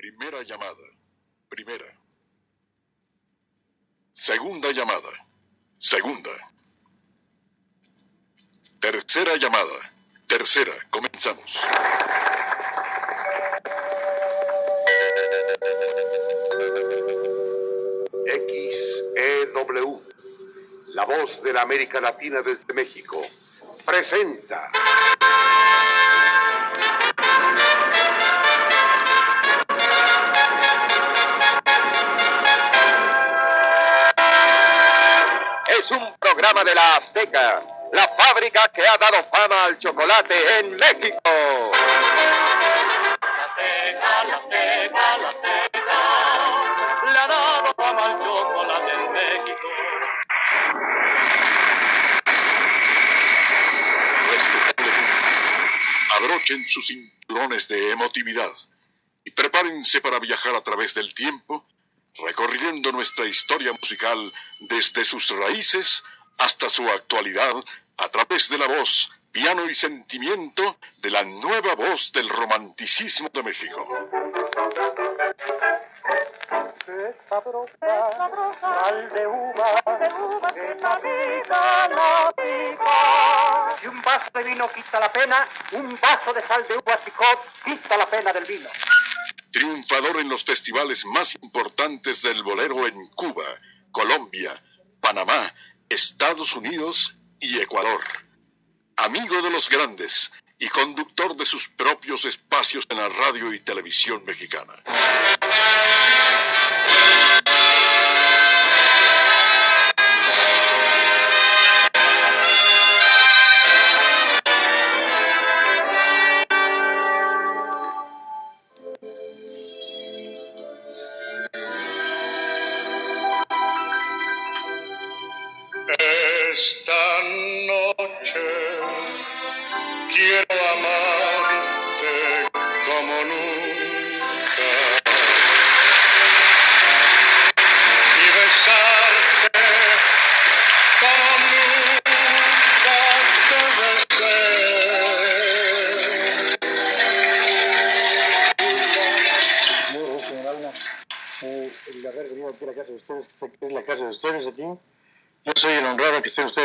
Primera llamada. Primera. Segunda llamada. Segunda. Tercera llamada. Tercera. Comenzamos. XEW, la voz de la América Latina desde México, presenta. Un programa de la Azteca, la fábrica que ha dado fama al chocolate en México. La Azteca, la Azteca, la Azteca, le ha dado fama al chocolate en México. Respetable público, abrochen sus cinturones de emotividad y prepárense para viajar a través del tiempo, recorriendo nuestra historia musical desde sus raíces hasta su actualidad a través de la voz, piano y sentimiento de la nueva voz del romanticismo de México. Si un vaso de vino quita la pena, un vaso de sal de uva quita la pena del vino. Triunfador en los festivales más importantes del bolero en Cuba, Colombia, Panamá, Estados Unidos y Ecuador. Amigo de los grandes y conductor de sus propios espacios en la radio y televisión mexicana.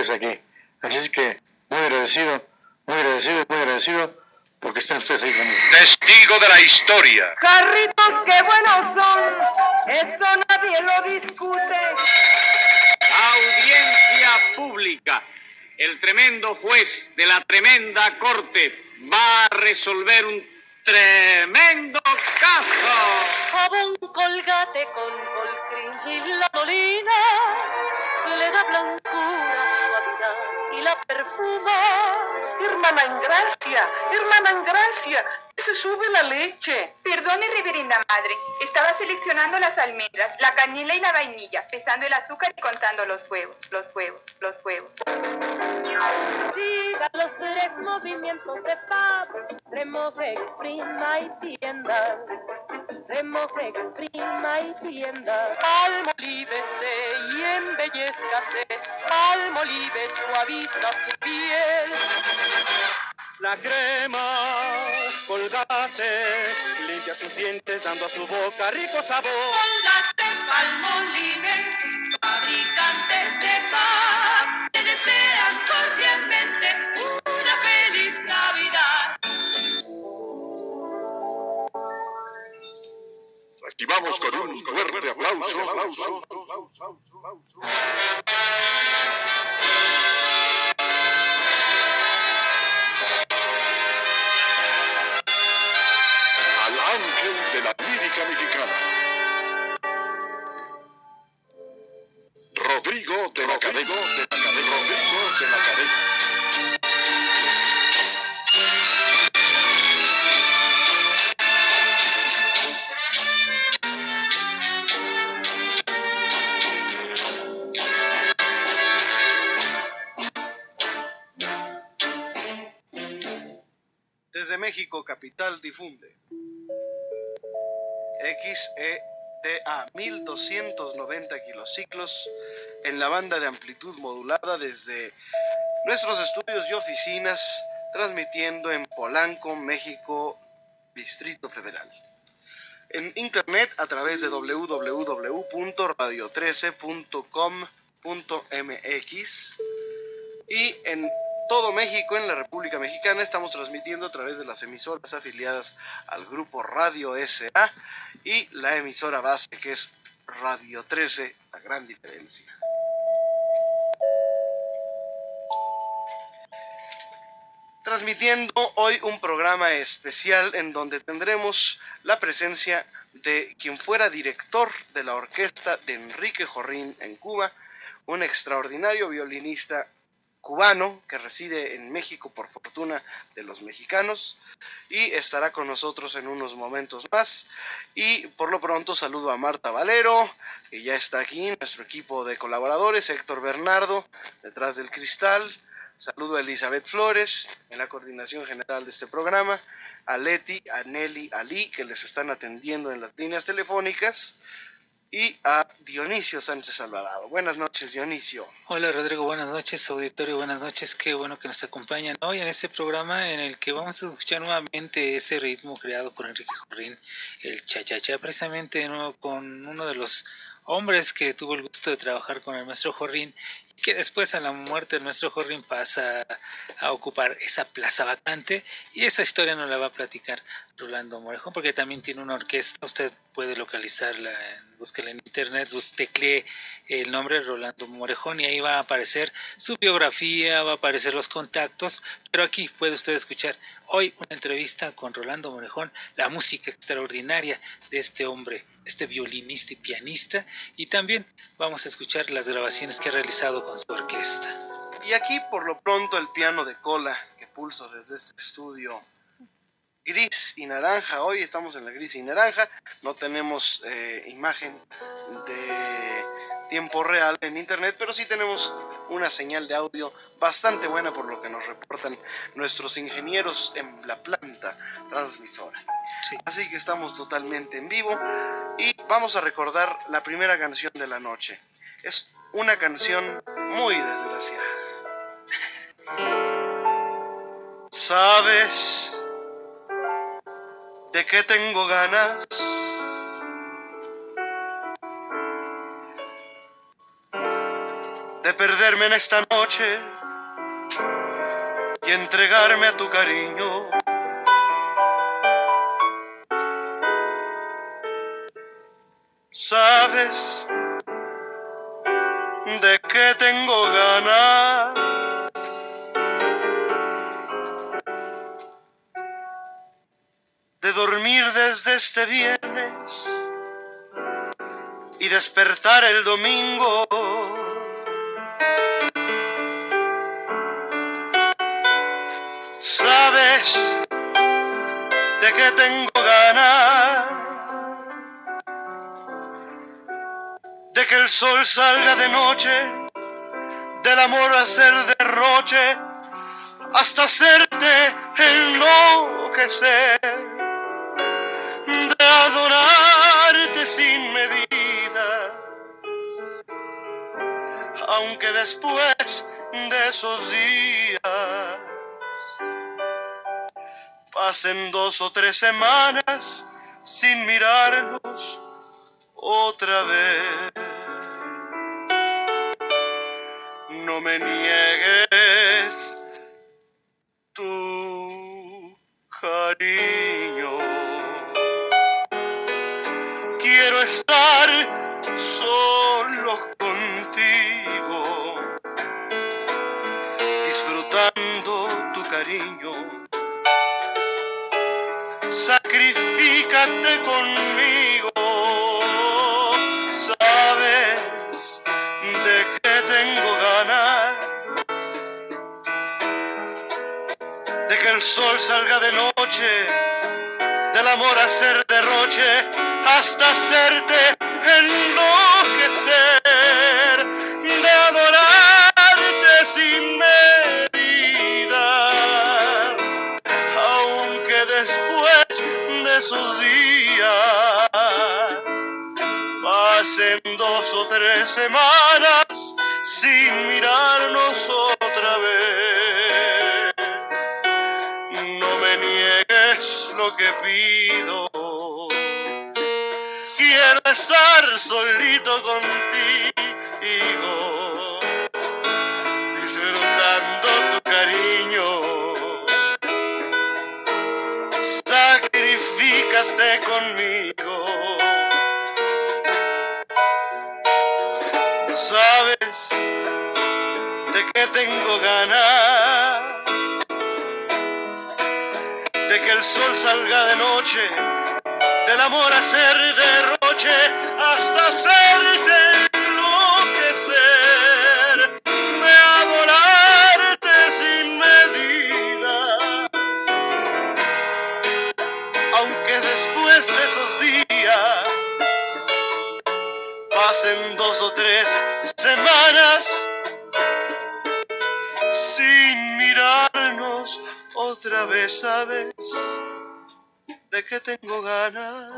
Ustedes aquí. Así es que muy agradecido, muy agradecido, muy agradecido porque estén ustedes ahí conmigo. Testigo de la historia. Carritos, qué buenos son. Eso nadie lo discute. Audiencia pública. El tremendo juez de la tremenda corte va a resolver un tremendo caso. Jabón colgate con colcrín y la molina le da blancura, y la perfuma. Hermana Ingracia, hermana Ingracia, se sube la leche. Perdone, reverenda madre. Estaba seleccionando las almendras, la canela y la vainilla, pesando el azúcar y contando los huevos, los huevos, los huevos. Siga los tres movimientos de pap, remoje, exprima y tienda. Remoje, exprima y tienda. Palmolívese y embellezcase, palmolive suaviza su piel. La crema colgate limpia sus dientes dando a su boca rico sabor. Colgate, palmolive, fabricantes de pap, te desean cordialmente Recibamos con un fuerte aplauso al ángel de la lírica mexicana. Rodrigo de la Cadena. Difunde. XETA 1290 kilociclos en la banda de amplitud modulada desde nuestros estudios y oficinas, transmitiendo en Polanco, México, Distrito Federal. en internet a través de www.radio13.com.mx y en todo México, en la República Mexicana, estamos transmitiendo a través de las emisoras afiliadas al grupo Radio SA y la emisora base que es Radio 13, la gran diferencia. Transmitiendo hoy un programa especial en donde tendremos la presencia de quien fuera director de la orquesta de Enrique Jorrín en Cuba, un extraordinario violinista cubano que reside en México por fortuna de los mexicanos y estará con nosotros en unos momentos más. Y por lo pronto saludo a Marta Valero, que ya está aquí, nuestro equipo de colaboradores, Héctor Bernardo, detrás del cristal. Saludo a Elizabeth Flores en la coordinación general de este programa, a Leti, a Nelly, a Lee, que les están atendiendo en las líneas telefónicas y a Dionisio Sánchez Alvarado. Buenas noches, Dionisio. Hola, Rodrigo. Buenas noches, auditorio. Buenas noches. Qué bueno que nos acompañan hoy en este programa en el que vamos a escuchar nuevamente ese ritmo creado por Enrique Jorrín, el cha-cha-cha, precisamente de nuevo con uno de los hombres que tuvo el gusto de trabajar con el maestro Jorrín que después a la muerte del maestro Jorrin pasa a ocupar esa plaza vacante y esa historia nos la va a platicar Rolando Morejón porque también tiene una orquesta, usted puede localizarla, búsquela en internet, teclee el nombre Rolando Morejón y ahí va a aparecer su biografía, va a aparecer los contactos, pero aquí puede usted escuchar hoy una entrevista con Rolando Morejón, la música extraordinaria de este hombre, este violinista y pianista y también vamos a escuchar las grabaciones que ha realizado con su orquesta. Y aquí por lo pronto el piano de cola que pulso desde este estudio gris y naranja. Hoy estamos en la gris y naranja. No tenemos eh, imagen de tiempo real en internet, pero sí tenemos una señal de audio bastante buena por lo que nos reportan nuestros ingenieros en la planta transmisora. Así que estamos totalmente en vivo y vamos a recordar la primera canción de la noche. Es una canción muy desgraciada. ¿Sabes de qué tengo ganas? De perderme en esta noche y entregarme a tu cariño. ¿Sabes de qué tengo ganas? De dormir desde este viernes y despertar el domingo. ¿Sabes de qué tengo ganas? Que el sol salga de noche, del amor hacer derroche, hasta hacerte enloquecer, de adorarte sin medida, aunque después de esos días pasen dos o tres semanas sin mirarnos otra vez. No me niegues tu cariño. Quiero estar solo contigo, disfrutando tu cariño sacrifícate conmigo. El sol salga de noche, del amor hacer derroche, hasta hacerte enloquecer, de adorarte sin medidas, aunque después de esos días pasen dos o tres semanas sin mirarnos otra vez. Niegues lo que pido, quiero estar solito contigo, disfrutando tu cariño. Sacrifícate conmigo. Sabes de que tengo ganas el sol salga de noche, del amor hacer derroche hasta hacerte enloquecer, de adorarte sin medida. Aunque después de esos días pasen dos o tres semanas sin mirarnos otra vez, ¿sabes? De que tengo ganas.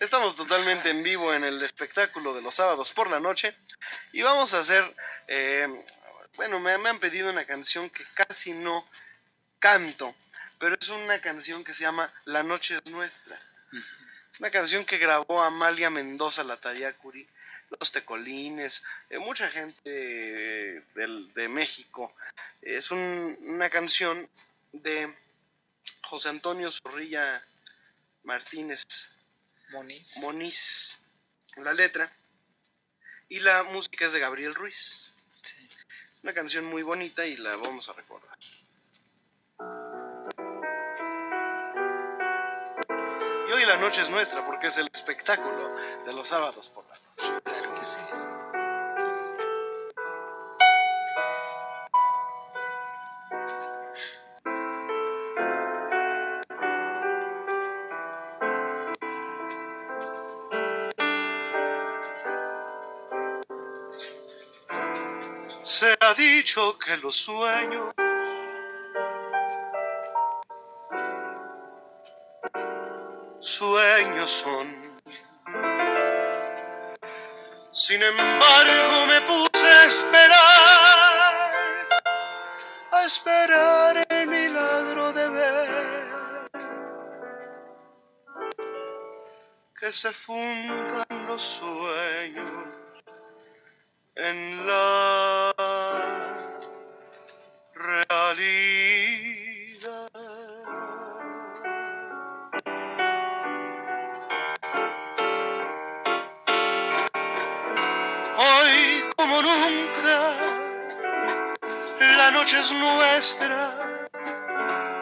Estamos totalmente en vivo en el espectáculo de los sábados por la noche y vamos a hacer, eh, bueno, me, me han pedido una canción que casi no canto, pero es una canción que se llama La Noche es Nuestra. Una canción que grabó Amalia Mendoza la Tayacuri, los Tecolines, eh, mucha gente del- de México. Es un- una canción de José Antonio Zorrilla Martínez Moniz. Moniz, la letra, y la música es de Gabriel Ruiz. Una canción muy bonita y la vamos a recordar. Y hoy la noche es nuestra porque es el espectáculo de los sábados por la noche. Se ha dicho que los sueños sueños son. Sin embargo me puse a esperar, a esperar el milagro de ver que se fundan los sueños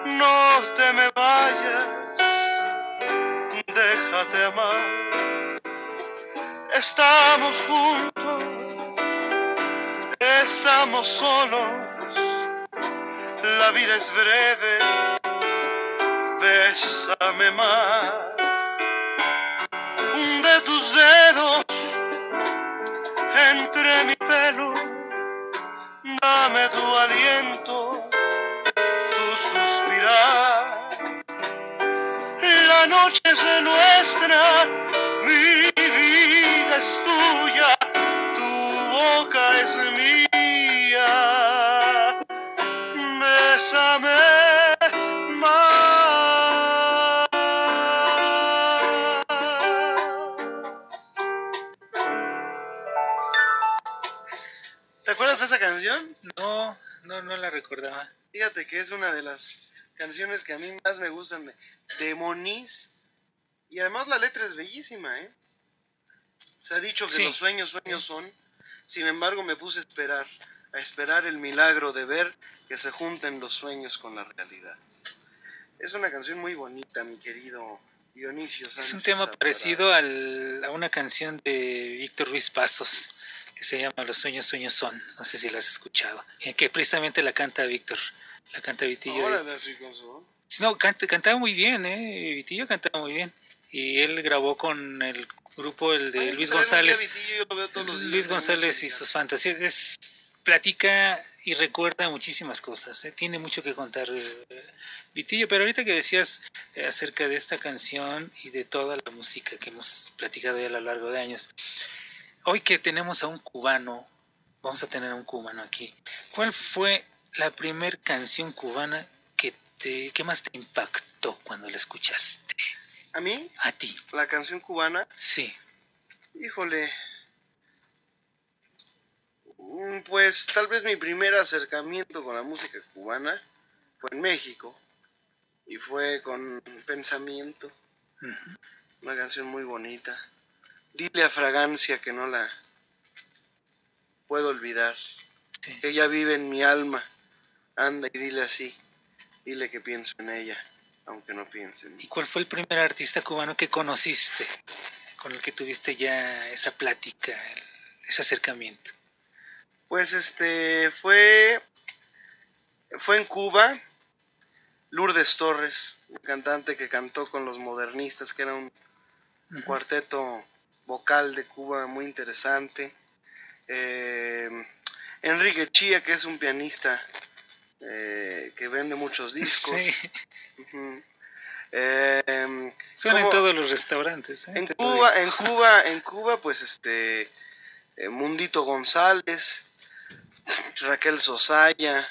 no te me vayas, déjate amar, estamos juntos estamos solos, la vida es breve, bésame más. La noche es nuestra, mi vida es tuya, tu boca es mía. Bésame más. ¿Te acuerdas de esa canción? No, no, no la recordaba. Fíjate que es una de las canciones que a mí más me gustan de, de Moniz. Y además la letra es bellísima, ¿eh? Se ha dicho que Sí. los sueños sueños son. Sin embargo, me puse a esperar, a esperar el milagro de ver que se junten los sueños con la realidad. Es una canción muy bonita, mi querido Dionisio Sánchez. Es un tema parecido al- a una canción de Víctor Ruiz Pasos que se llama Los sueños, sueños son. No sé si la has escuchado. En que precisamente la canta Víctor. La canta Vitillo. Con su- Sí, No, canta- cantaba muy bien, ¿eh? Vitillo cantaba muy bien. Y él grabó con el grupo, el de Ay, Luis día González. Vitillo, días Luis González y sus fantasías. Es, platica y recuerda muchísimas cosas. ¿eh? Tiene mucho que contar eh, Vitillo. Pero ahorita que decías eh, acerca de esta canción y de toda la música que hemos platicado ya a lo largo de años, hoy que tenemos a un cubano, vamos a tener a un cubano aquí. ¿Cuál fue la primer canción cubana que este, qué más te impactó cuando la escuchaste? ¿A mí? A ti. La canción cubana. Sí. Híjole. Mm, Pues tal vez mi primer acercamiento con la música cubana fue en México. Y fue con Pensamiento. Una canción muy bonita. Dile a Fragancia que no la puedo olvidar. Sí. Ella vive en mi alma. Anda y dile así. Dile que pienso en ella, aunque no piense en mí. ¿Y cuál fue el primer artista cubano que conociste? Con el que tuviste ya esa plática, ese acercamiento. Pues este fue fue en Cuba Lourdes Torres, una cantante que cantó con los modernistas, que era un cuarteto vocal de Cuba muy interesante. Eh, Enrique Chía, que es un pianista eh, que vende muchos discos. Sí. Eh, Son en todos los restaurantes. ¿eh? En Cuba, en Cuba, en Cuba, pues este eh, Mundito González, Raquel Sosaya,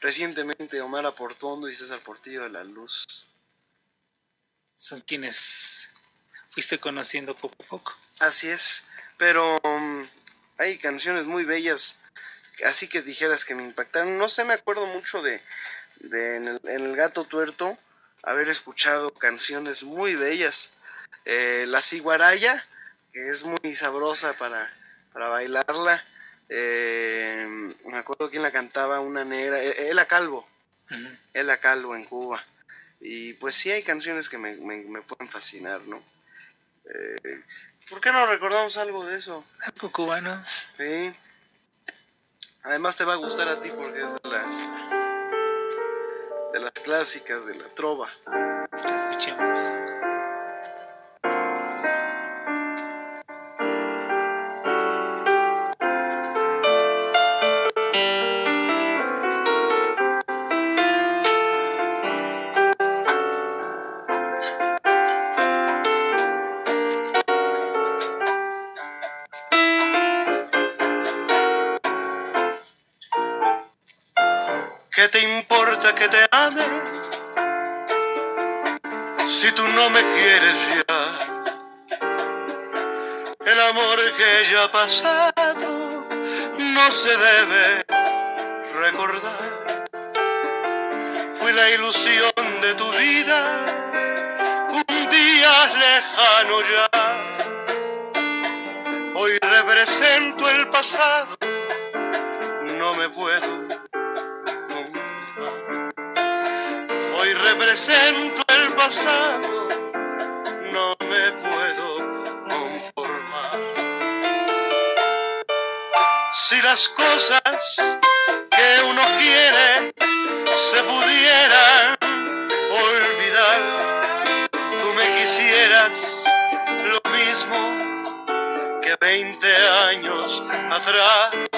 recientemente Omar Aportuondo y César Portillo de la Luz. Son quienes fuiste conociendo poco a poco. Así es, pero mm, hay canciones muy bellas, así que dijeras que me impactaron. No sé, me acuerdo mucho de, de en, el, en El Gato Tuerto haber escuchado canciones muy bellas. Eh, la Ciguaraya, que es muy sabrosa para, para bailarla. Eh, me acuerdo quién la cantaba, una negra, E- Ela Calvo. Ujú. Ela Calvo en Cuba. Y pues sí hay canciones que me, me- me pueden fascinar, ¿no? Eh, ¿Por qué no recordamos algo de eso? Algo cubano. Sí. Además te va a gustar a ti porque es de las de las clásicas de la trova. Escuchemos. Tú no me quieres ya. El amor que ya ha pasado no se debe recordar. Fui la ilusión de tu vida, un día lejano ya. Hoy represento el pasado, no me puedo Hoy represento pasado, no me puedo conformar. Si las cosas que uno quiere se pudieran olvidar, tú me quisieras lo mismo que 20 años atrás.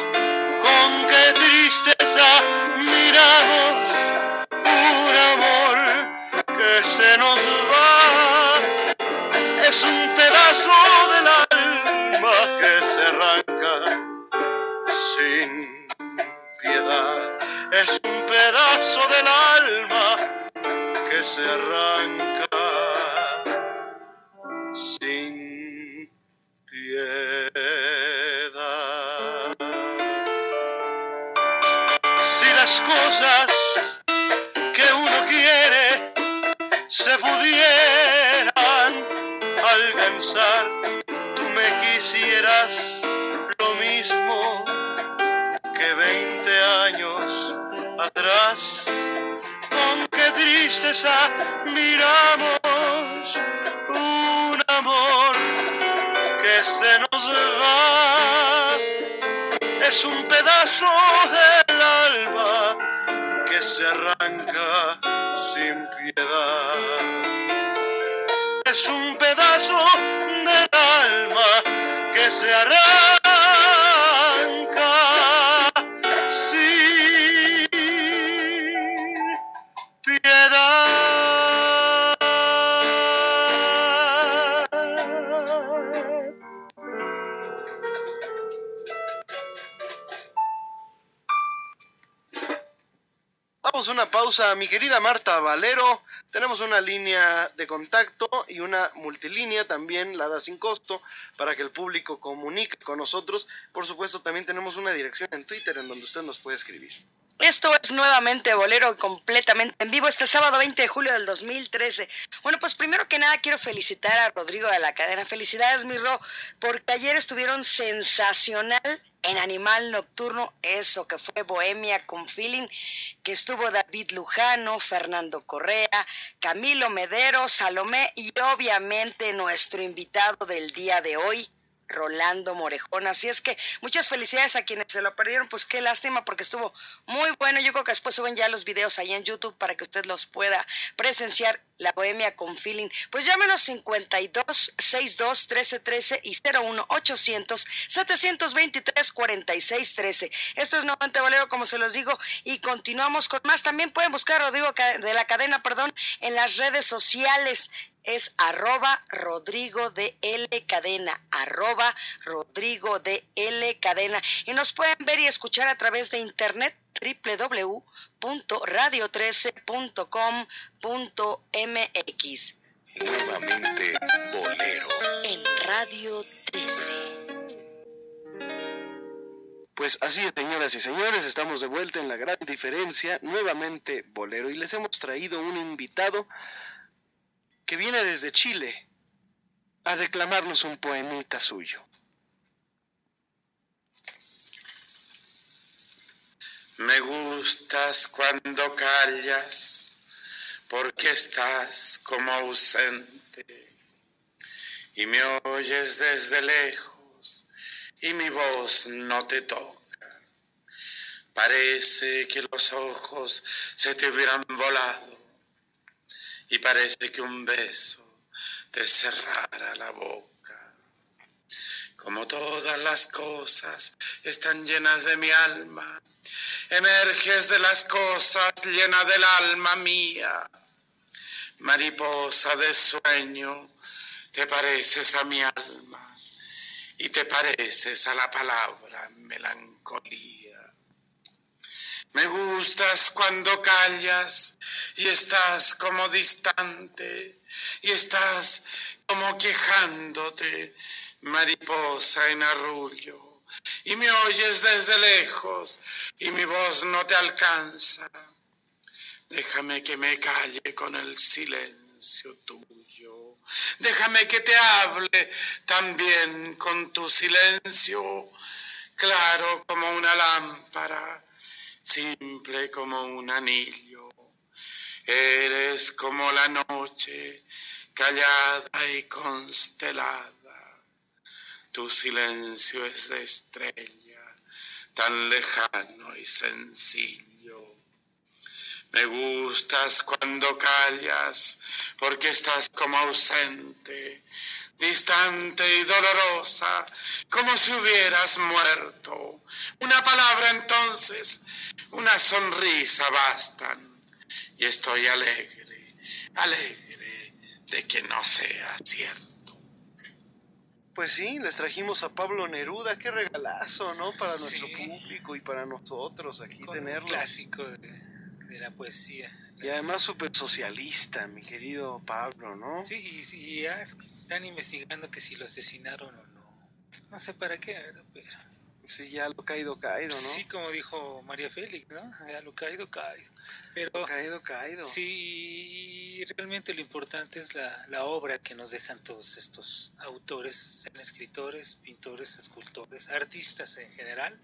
Miramos un amor que se nos va. Es un pedazo del alma que se arranca sin piedad. Es un pedazo del alma que se arranca mi querida Marta Valero. Tenemos una línea de contacto y una multilínea también, la da sin costo, para que el público comunique con nosotros. Por supuesto, también tenemos una dirección en Twitter en donde usted nos puede escribir. Esto es nuevamente Bolero completamente en vivo este sábado 20 de julio del 2013. Bueno, pues primero que nada quiero felicitar a Rodrigo de la cadena. Felicidades, mi Ro, porque ayer estuvieron sensacional en Animal Nocturno, eso que fue Bohemia con Feeling, que estuvo David Lujano, Fernando Correa, Camilo Medero, Salomé y obviamente nuestro invitado del día de hoy, Rolando Morejón. Así es que muchas felicidades a quienes se lo perdieron, pues qué lástima porque estuvo muy bueno. Yo creo que después suben ya los videos ahí en YouTube para que usted los pueda presenciar. La Bohemia con Feeling. Pues llámenos 52 62 13 13 y 01 800 723 46 13. Esto es Novante Bolero, como se los digo, y continuamos con más. También pueden buscar a Rodrigo de la cadena, perdón, en las redes sociales es arroba Rodrigo de L Cadena, arroba Rodrigo de L Cadena. Y nos pueden ver y escuchar a través de internet www.radio13.com.mx. Nuevamente Bolero. En Radio 13. Pues así es, señoras y señores, estamos de vuelta en la gran diferencia, nuevamente Bolero, y les hemos traído un invitado que viene desde Chile a declamarnos un poemita suyo. Me gustas cuando callas, porque estás como ausente y me oyes desde lejos y mi voz no te toca. Parece que los ojos se te hubieran volado y parece que un beso te cerrara la boca. Como todas las cosas están llenas de mi alma, emerges de las cosas llena del alma mía. Mariposa de sueño, te pareces a mi alma y te pareces a la palabra melancolía. Me gustas cuando callas y estás como distante y estás como quejándote, mariposa en arrullo. Y me oyes desde lejos y mi voz no te alcanza. Déjame que me calle con el silencio tuyo. Déjame que te hable también con tu silencio, claro como una lámpara simple como un anillo. Eres como la noche, callada y constelada. Tu silencio es de estrella, tan lejano y sencillo. Me gustas cuando callas, porque estás como ausente, distante y dolorosa, como si hubieras muerto. Una palabra entonces, una sonrisa bastan. Y estoy alegre, alegre de que no sea cierto. Pues sí, les trajimos a Pablo Neruda, qué regalazo, ¿no? Para nuestro público y para nosotros aquí Con tenerlo. Un clásico de, de la poesía. Y además súper socialista, mi querido Pablo, ¿no? Sí, y, sí, ya están investigando que si lo asesinaron o no. No sé para qué, pero... Sí, ya lo caído, caído, ¿no? Sí, como dijo María Félix, ¿no? Ya lo caído, caído. Pero, caído, caído. Sí, realmente lo importante es la, la obra que nos dejan todos estos autores, sean escritores, pintores, escultores, artistas en general.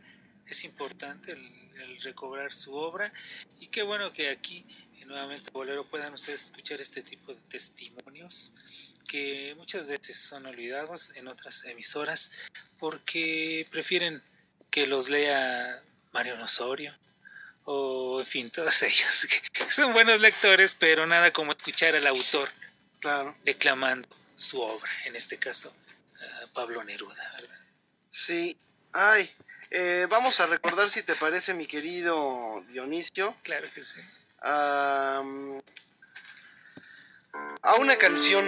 Es importante el, el recobrar su obra y qué bueno que aquí nuevamente Bolero puedan ustedes escuchar este tipo de testimonios que muchas veces son olvidados en otras emisoras porque prefieren que los lea Mario Osorio o en fin todos ellos que son buenos lectores pero nada como escuchar al autor claro. declamando su obra en este caso uh, Pablo Neruda ¿verdad? sí ay eh, vamos a recordar si te parece mi querido Dionisio claro que sí A una canción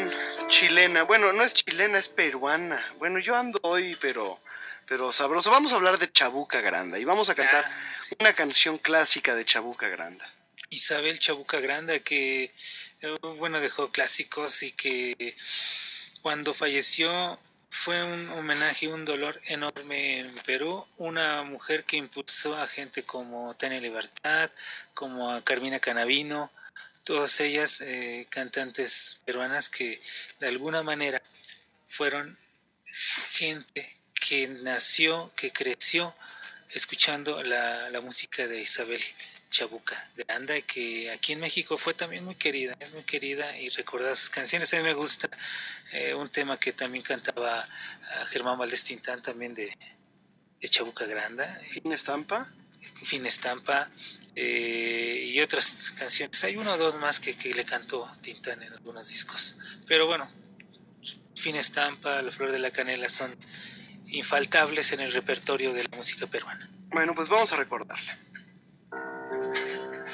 chilena. Bueno, no es chilena, es peruana. Bueno, yo ando hoy, pero, pero sabroso. Vamos a hablar de Chabuca Granda y vamos a cantar Ah, sí. una canción clásica de Chabuca Granda. Isabel Chabuca Granda, que eh, bueno, dejó clásicos y que cuando falleció fue un homenaje y un dolor enorme en Perú. Una mujer que impulsó a gente como Tania Libertad, como Carmina Canavino, todas ellas eh, cantantes peruanas que de alguna manera fueron gente que nació, que creció escuchando la, la música de Isabel Chabuca Granda, que aquí en México fue también muy querida, es muy querida y recordada sus canciones. A mí me gusta eh, un tema que también cantaba a Germán Valdés Tintán, también de, de Chabuca Granda. ¿Fin Estampa? Fin Estampa eh, y otras canciones. Hay uno o dos más que, que le cantó Tintán en algunos discos. Pero bueno, Fin Estampa, La Flor de la Canela son infaltables en el repertorio de la música peruana. Bueno, pues vamos a recordarla.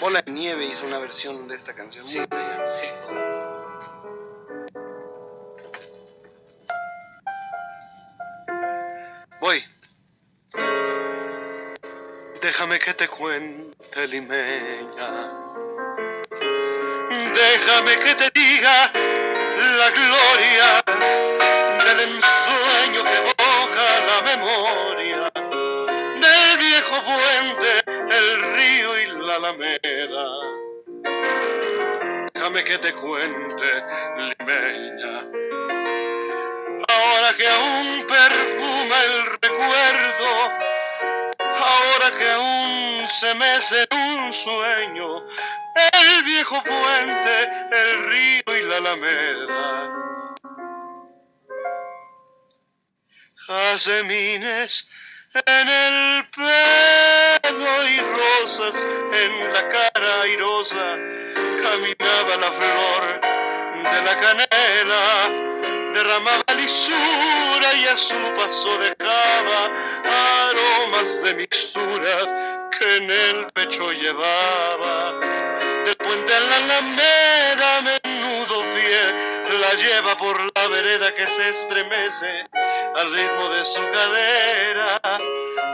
Bola de Nieve hizo una versión de esta canción. Sí, sí. Voy. Déjame que te cuente, limeña. Déjame que te diga la gloria del ensueño que evoca la memoria viejo puente, el río y la alameda. Déjame que te cuente, limeña. Ahora que aún perfuma el recuerdo, ahora que aún se mece un sueño, el viejo puente, el río y la alameda. Jazmines en el pelo y rosas en la cara airosa, caminaba la flor de la canela, derramaba lisura y a su paso dejaba aromas de mixtura que en el pecho llevaba. Del puente a la alameda, menudo pie, la lleva por vereda que se estremece al ritmo de su cadera.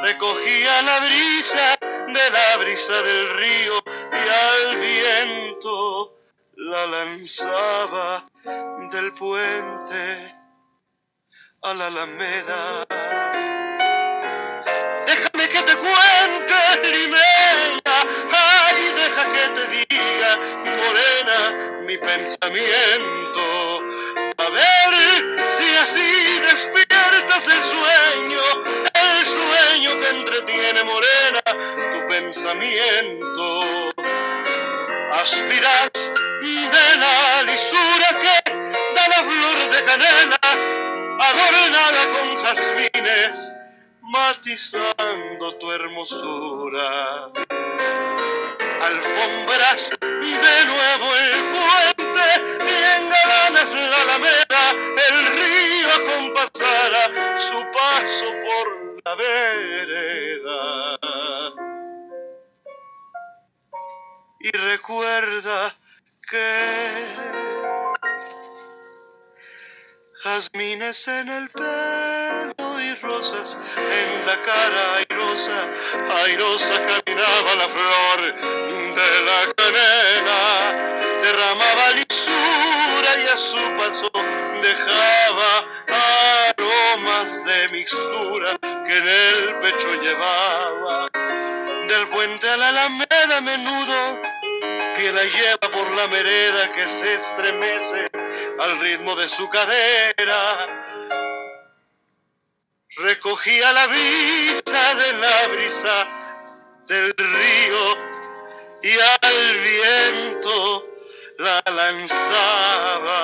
Recogía la brisa de la brisa del río y al viento la lanzaba del puente a la alameda. Déjame que te cuente, limeña, ay, deja que te diga, morena, mi pensamiento. Si así despiertas el sueño, el sueño que entretiene, morena, tu pensamiento. Aspiras de la lisura que da la flor de canela, adornada con jazmines, matizando tu hermosura. Alfombras de nuevo el puente y engalanas la alameda, acompasará su paso por la vereda. Y recuerda que jazmines en el pelo y rosas en la cara airosa, airosa caminaba la flor de la canela, derramaba lisura y a su paso dejaba aromas de mixtura que en el pecho llevaba. Del puente a la alameda menudo que la lleva por la vereda que se estremece al ritmo de su cadera. Recogía la brisa de la brisa del río y al viento la lanzaba.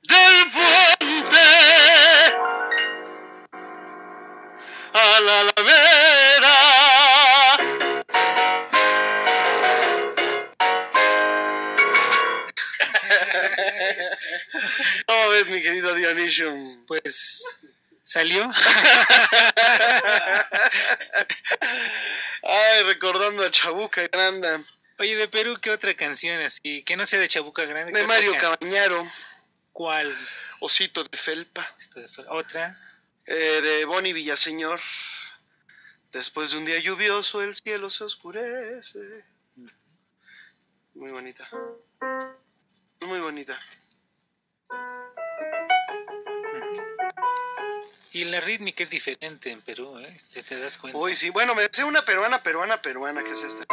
Del puente a la alameda. ¿Cómo ves, mi querido Dionysio? Pues salió. Ay, recordando a Chabuca Granda. Oye, de Perú, ¿qué otra canción así? Que no sea de Chabuca Grande. De ¿qué Mario? Cabañaro. ¿Cuál? Osito de Felpa. ¿Otra? Eh, de Bonnie Villaseñor. Después de un día lluvioso, el cielo se oscurece. Muy bonita. Muy bonita. Y la rítmica es diferente en Perú, ¿eh? ¿Te, te das cuenta? Uy, sí. Bueno, me sé una peruana, peruana, peruana, que es esta.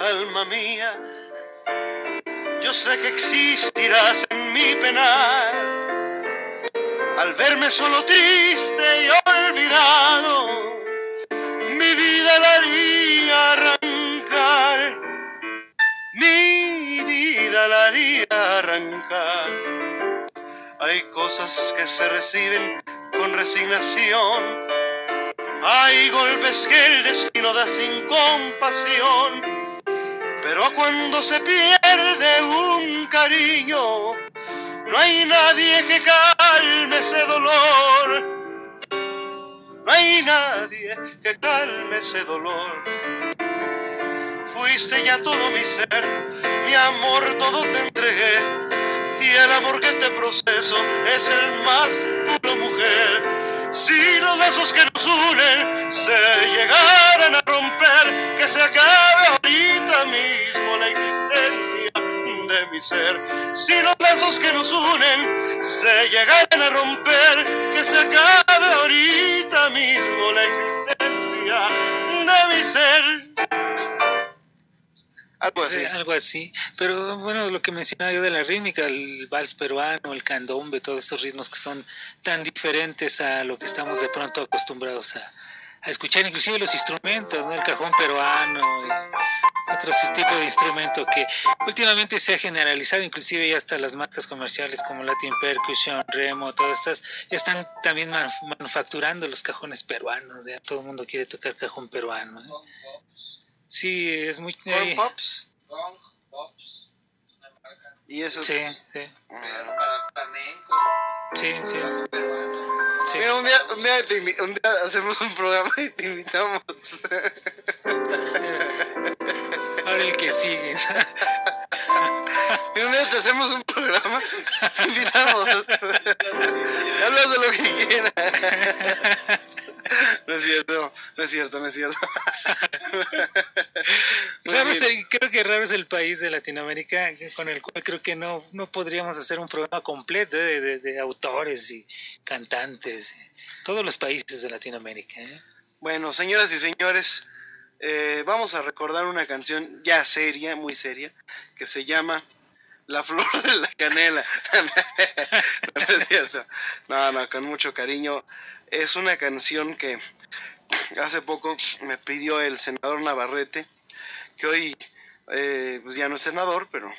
Alma mía, yo sé que existirás en mi penar. Al verme solo triste y olvidado, mi vida la haría arrancar. Mi vida la haría arrancar. Hay cosas que se reciben con resignación. Hay golpes que el destino da sin compasión, pero cuando se pierde un cariño, no hay nadie que calme ese dolor. No hay nadie que calme ese dolor. Fuiste ya todo mi ser, mi amor todo te entregué, y el amor que te proceso es el más puro mujer. Si los lazos que nos unen se llegaran a romper, que se acabe ahorita mismo la existencia de mi ser. Si los lazos que nos unen se llegaran a romper, que se acabe ahorita mismo la existencia de mi ser. Algo así. Sí, algo así. Pero bueno, lo que mencionaba yo de la rítmica, el vals peruano, el candombe, todos esos ritmos que son tan diferentes a lo que estamos de pronto acostumbrados a, a escuchar, inclusive los instrumentos, ¿no? el cajón peruano, y otros tipos de instrumento que últimamente se ha generalizado, inclusive ya hasta las marcas comerciales como Latin Percussion, Remo, todas estas, ya están también manu- manufacturando los cajones peruanos, ya todo el mundo quiere tocar cajón peruano. ¿eh? Sí, es muy... Corn eh, Pops. Y eso. Sí, sí. Sí, sí. Sí. Mira, un día, un, día te invi- un día hacemos un programa y te invitamos. Ahora el que sigue. Mira, un día te hacemos un programa. Y Hablas de lo que quieras. No es cierto, no es cierto, no es cierto. Raro es el- creo que raro es el país de Latinoamérica con el cual creo que no, no podríamos hacer un programa completo de, de- de autores y cantantes. Todos los países de Latinoamérica. ¿eh? Bueno, señoras y señores, eh, vamos a recordar una canción ya seria, muy seria, que se llama La Flor de la Canela. no cierto. No, no, con mucho cariño. Es una canción que hace poco me pidió el senador Navarrete, que hoy eh, pues ya no es senador, pero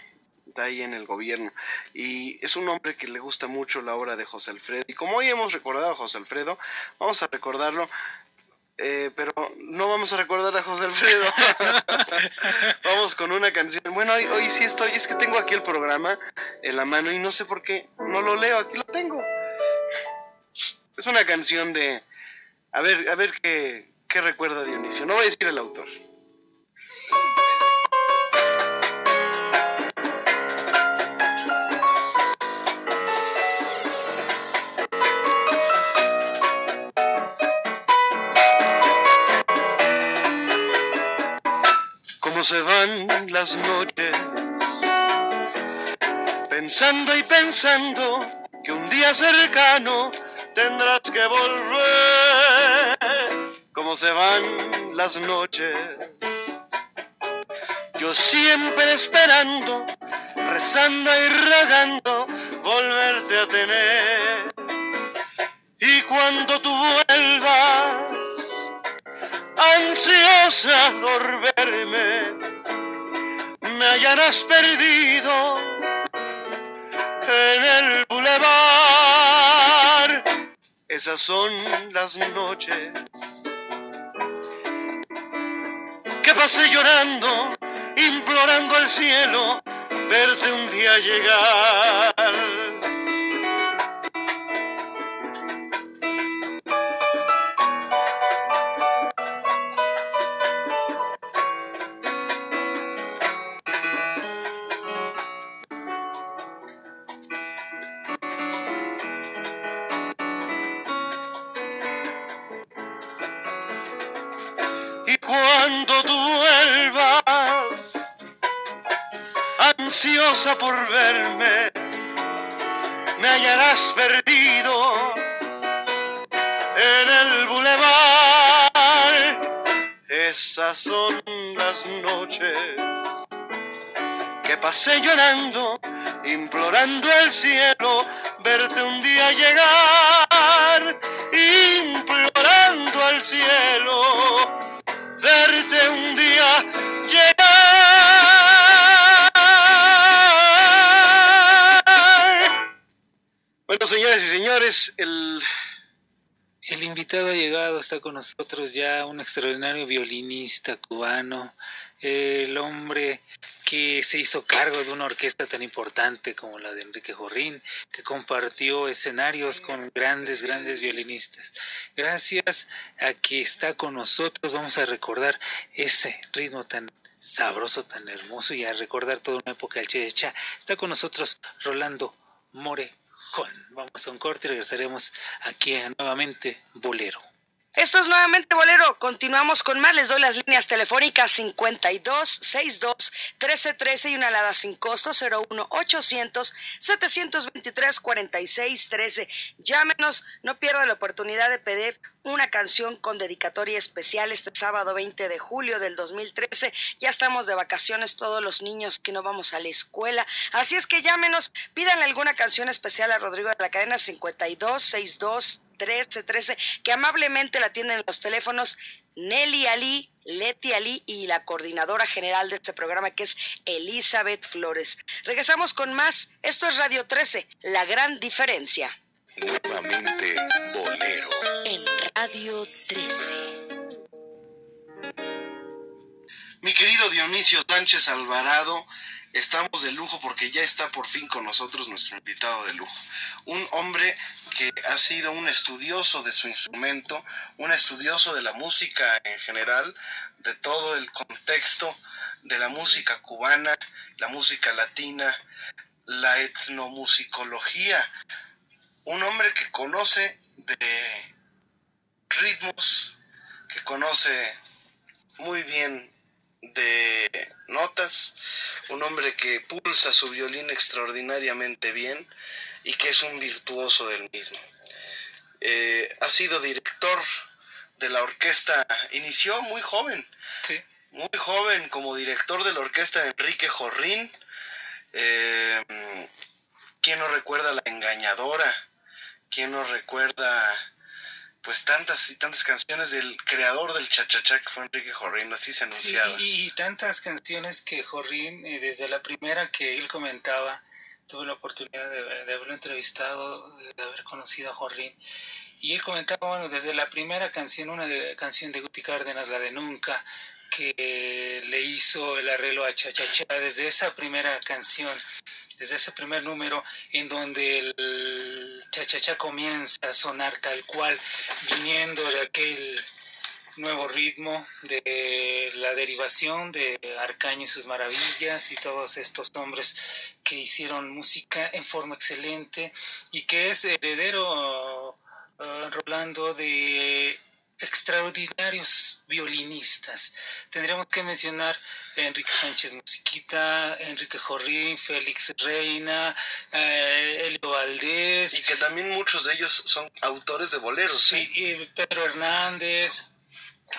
está ahí en el gobierno. Y es un hombre que le gusta mucho la obra de José Alfredo. Y como hoy hemos recordado a José Alfredo, vamos a recordarlo eh, pero no vamos a recordar a José Alfredo. vamos con una canción. Bueno, hoy, hoy sí estoy, es que tengo aquí el programa en la mano y no sé por qué no lo leo, aquí lo tengo. Es una canción de... A ver, a ver qué, qué recuerda Dionisio. No voy a decir el autor. Cómo se van las noches, pensando y pensando que un día cercano tendrás que volver. Cómo se van las noches, yo siempre esperando, rezando y rogando volverte a tener. Y cuando tú vuelvas, ansiosa por verme, me hallarás perdido en el bulevar. Esas son las noches pasé llorando, implorando al cielo verte un día llegar. Noches que pasé llorando, implorando al cielo verte un día llegar, implorando al cielo verte un día llegar. Bueno, señoras y señores, el El invitado ha llegado, está con nosotros ya un extraordinario violinista cubano, el hombre que se hizo cargo de una orquesta tan importante como la de Enrique Jorrín, que compartió escenarios con grandes, grandes violinistas. Gracias a que está con nosotros, vamos a recordar ese ritmo tan sabroso, tan hermoso y a recordar toda una época del Che Cha. Está con nosotros Rolando Morejón. Vamos a un corte y regresaremos aquí nuevamente Bolero. Esto es nuevamente Bolero. Continuamos con más. Les doy las líneas telefónicas 52 62 13 13 y una alada sin costo 01 800 723 46 13. Llámenos, no pierda la oportunidad de pedir una canción con dedicatoria especial este sábado 20 de julio del 2013. Ya estamos de vacaciones todos los niños que no vamos a la escuela. Así es que llámenos, pídanle alguna canción especial a Rodrigo de la cadena 52 62 13 13 que amablemente la atienden en los teléfonos Nelly Ali, Leti Ali y la coordinadora general de este programa que es Elizabeth Flores. Regresamos con más. Esto es Radio 13, la gran diferencia. Nuevamente Bolero. En Radio 13. Mi querido Dionisio Sánchez Alvarado, estamos de lujo porque ya está por fin con nosotros nuestro invitado de lujo. Un hombre que ha sido un estudioso de su instrumento, un estudioso de la música en general, de todo el contexto de la música cubana, la música latina, la etnomusicología. Un hombre que conoce de ritmos, que conoce muy bien de notas, un hombre que pulsa su violín extraordinariamente bien y que es un virtuoso del mismo. Eh, ha sido director de la orquesta, inició muy joven, muy joven como director de la orquesta de Enrique Jorrín. Eh, ¿Quién no recuerda La Engañadora? ¿Quién no recuerda pues tantas y tantas canciones del creador del chachachá que fue Enrique Jorrín, así se Sí, anunciaba. y, y tantas canciones que Jorrín, eh, desde la primera que él comentaba, tuve la oportunidad de, de haberlo entrevistado, de haber conocido a Jorrín, y él comentaba, bueno, desde la primera canción, una de- canción de Guti Cárdenas, la de Nunca, que le hizo el arreglo a Chachachá, desde esa primera canción, desde ese primer número, en donde el Chachachá comienza a sonar tal cual, viniendo de aquel nuevo ritmo de la derivación de Arcaño y sus maravillas y todos estos hombres que hicieron música en forma excelente y que es heredero eh, Rolando de extraordinarios violinistas. Tendríamos que mencionar a Enrique Sánchez Musiquita, Enrique Jorrín, Félix Reina, eh, Elio Valdés. Y que también muchos de ellos son autores de boleros. Sí, y Pedro Hernández,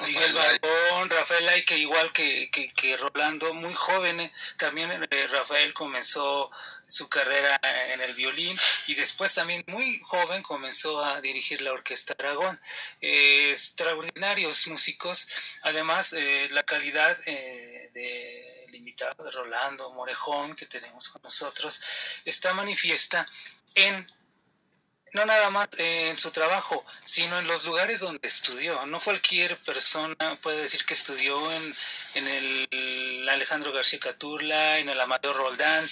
Miguel Barbón, Rafael que igual que, que, que Rolando, muy joven, eh, también eh, Rafael comenzó su carrera en el violín y después también muy joven comenzó a dirigir la Orquesta Aragón. Extraordinarios músicos, además eh, la calidad eh, del invitado de Rolando Morejón que tenemos con nosotros está manifiesta en no nada más en su trabajo, sino en los lugares donde estudió. No cualquier persona puede decir que estudió en, en el Alejandro García Caturla, en el Amadeo Roldán.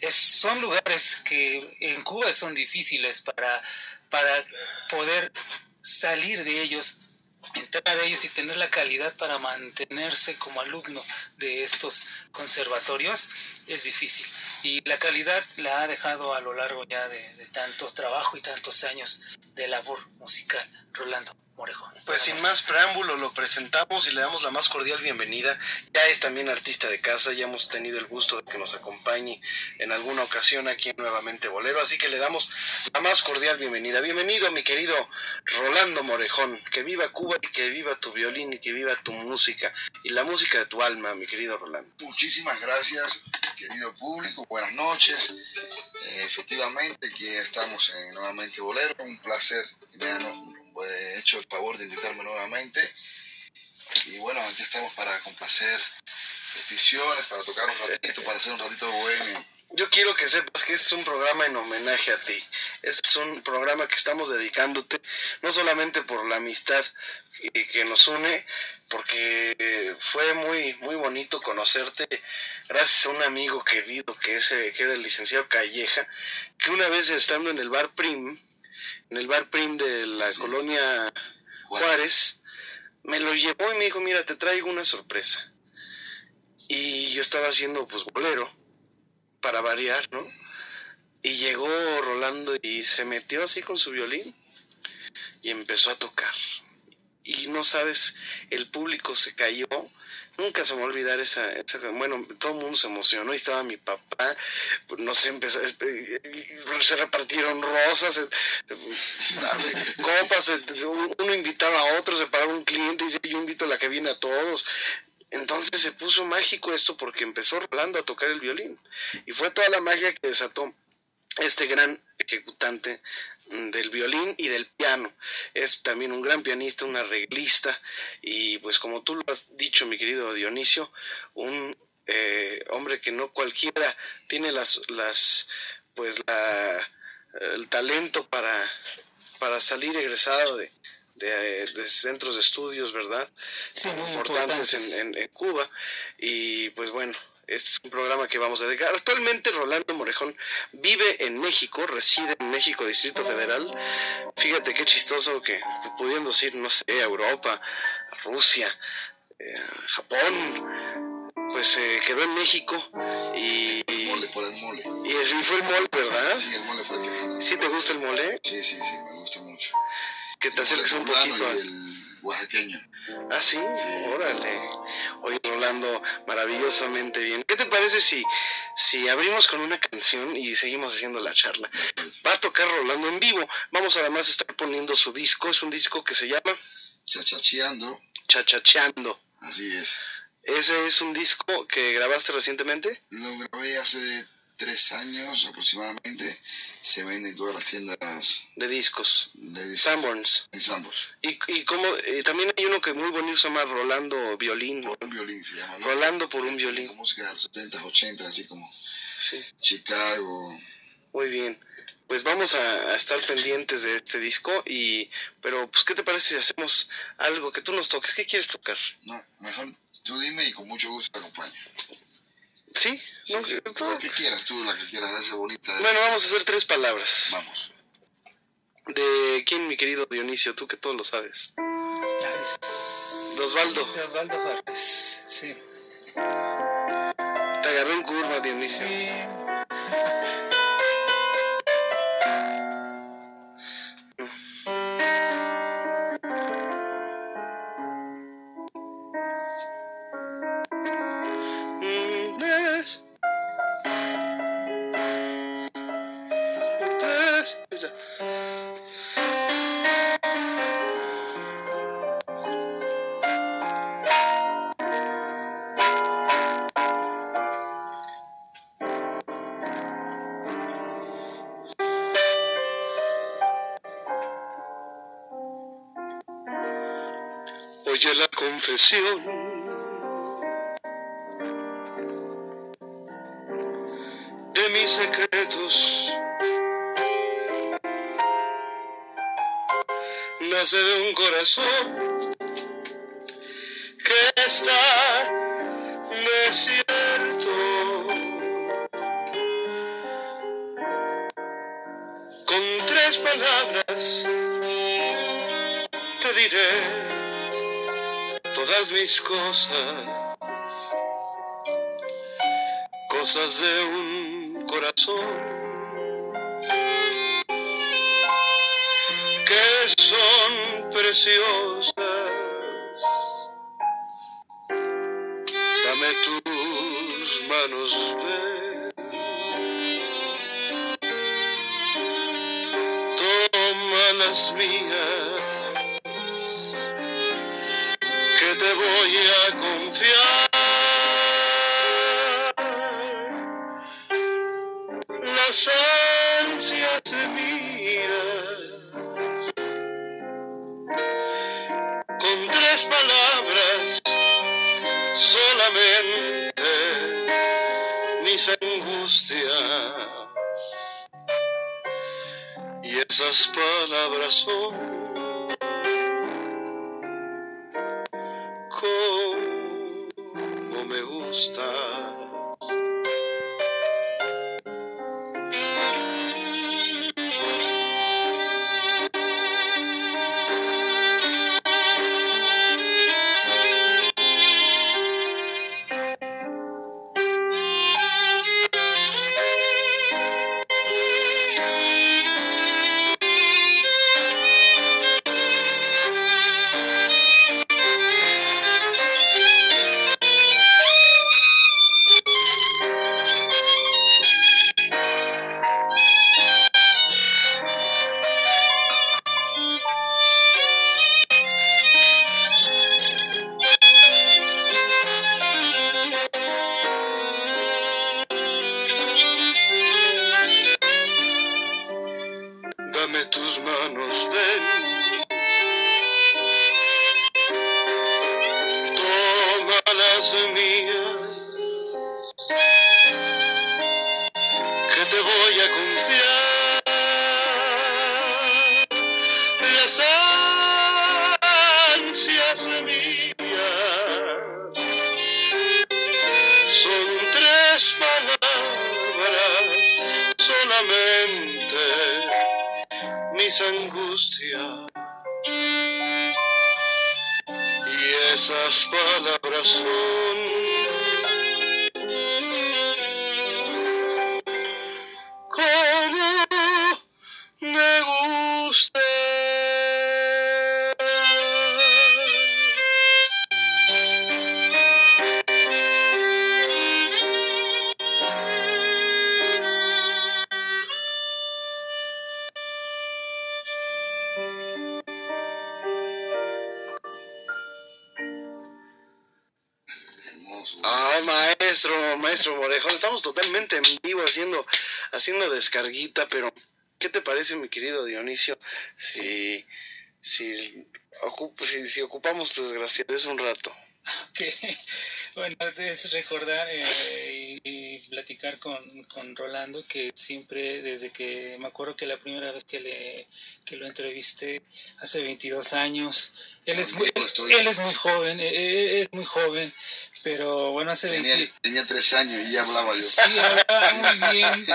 Es, son lugares que en Cuba son difíciles para, para poder salir de ellos entrar a ellos y tener la calidad para mantenerse como alumno de estos conservatorios es difícil. Y la calidad la ha dejado a lo largo ya de, de tantos trabajo y tantos años de labor musical, Rolando. Morejón. Pues sin más preámbulo lo presentamos y le damos la más cordial bienvenida. Ya es también artista de casa, ya hemos tenido el gusto de que nos acompañe en alguna ocasión aquí en Nuevamente Bolero, así que le damos la más cordial bienvenida. Bienvenido mi querido Rolando Morejón, que viva Cuba y que viva tu violín y que viva tu música y la música de tu alma, mi querido Rolando. Muchísimas gracias, querido público, buenas noches. Eh, efectivamente, aquí estamos en Nuevamente Bolero, un placer me he hecho el favor de invitarme nuevamente. Y bueno, aquí estamos para complacer peticiones, para tocar un ratito, para hacer un ratito bohemio. Yo quiero que sepas que es un programa en homenaje a ti. Este es un programa que estamos dedicándote, no solamente por la amistad que, nos une, porque fue muy, muy bonito conocerte gracias a un amigo querido que, es, que era el licenciado Calleja, que una vez estando en el bar Prim, en el bar Prim de la sí, colonia Juárez, me lo llevó y me dijo, mira, te traigo una sorpresa. Y yo estaba haciendo pues bolero, para variar, ¿no? Y llegó Rolando y se metió así con su violín y empezó a tocar. Y no sabes, el público se cayó nunca se me va a olvidar esa, esa, bueno, todo el mundo se emocionó y estaba mi papá, no sé, empezó, se repartieron rosas, copas, uno invitaba a otro, se paraba un cliente y dice, yo invito a la que viene a todos. Entonces se puso mágico esto porque empezó Rolando a tocar el violín y fue toda la magia que desató este gran ejecutante del violín y del piano. Es también un gran pianista, un arreglista y pues como tú lo has dicho, mi querido Dionisio, un eh, hombre que no cualquiera tiene las, las pues la, el talento para, para salir egresado de, de, de, centros de estudios, ¿verdad? Sí, muy importantes, importantes. En, en, en, Cuba. Y pues bueno, es un programa que vamos a dedicar. Actualmente Rolando Morejón vive en México, reside en México, Distrito Federal. Fíjate qué chistoso que pudiendo ir, no sé, a Europa, a Rusia, eh, Japón, pues se eh, quedó en México y... El mole, por el mole. Y así fue el mole, ¿verdad? Sí, el mole fue el que ganó. ¿Sí te gusta el mole? Sí, sí, sí, me gusta mucho. Que te acerques un poquito. Y el oaxaqueño. Ah, ¿sí? sí, órale. Oye, Rolando, maravillosamente bien. ¿Qué te parece si, si abrimos con una canción y seguimos haciendo la charla? Va a tocar Rolando en vivo. Vamos además a estar poniendo su disco. Es un disco que se llama... Chachacheando. Chachacheando. Así es. ¿Ese es un disco que grabaste recientemente? Lo grabé hace tres años aproximadamente. Se vende en todas las tiendas de discos. De discos. Sanborns. En Sanborns. Y, y como eh, también hay uno que muy bonito se llama Rolando Violín. Por un violín se llama. ¿no? Rolando por un violín. Música de los 70, 80, así como sí. Chicago. Muy bien. Pues vamos a, a, estar pendientes de este disco y pero pues qué te parece si hacemos algo que tú nos toques. ¿Qué quieres tocar? No, mejor tú dime y con mucho gusto te acompaño. ¿Sí? sí, no, sí. Tú, la que quieras, tú la que quieras, esa bonita. Bueno, vamos a hacer tres palabras. Vamos. ¿De quién, mi querido Dionisio? Tú que todo lo sabes. De Osvaldo. De Osvaldo Juárez, sí. Te agarré en curva, Dionisio. Sí. La confesión de mis secretos. nace de un corazón que está desierto. Con tres palabras te diré todas mis cosas, cosas de un corazón que son preciosas. Dame tus manos, ven. Toma las mías, esas palabras son maestro, maestro Morejón, estamos totalmente en vivo haciendo, haciendo descarguita, pero ¿qué te parece, mi querido Dionisio, si, si, ocup- si, si ocupamos tu desgraciadez un rato? Ok, bueno, es recordar eh, y, y platicar con, con Rolando que siempre, desde que me acuerdo que la primera vez que, le, que lo entrevisté hace 22 años, él es muy, él es muy joven, eh, eh, es muy joven, pero bueno, hace 20, Tenía, tenía tres años y ya hablaba yo. Sí, hablaba muy bien.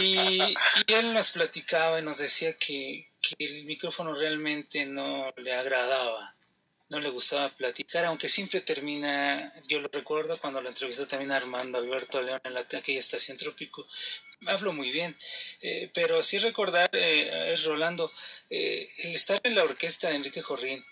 Y, y él nos platicaba y nos decía que, que el micrófono realmente no le agradaba, no le gustaba platicar, aunque siempre termina, yo lo recuerdo cuando lo entrevistó también Armando Alberto León en la, aquella estación Trópico, hablo muy bien, eh, pero sí recordar, eh, es Rolando, eh, el estar en la orquesta de Enrique Jorrín,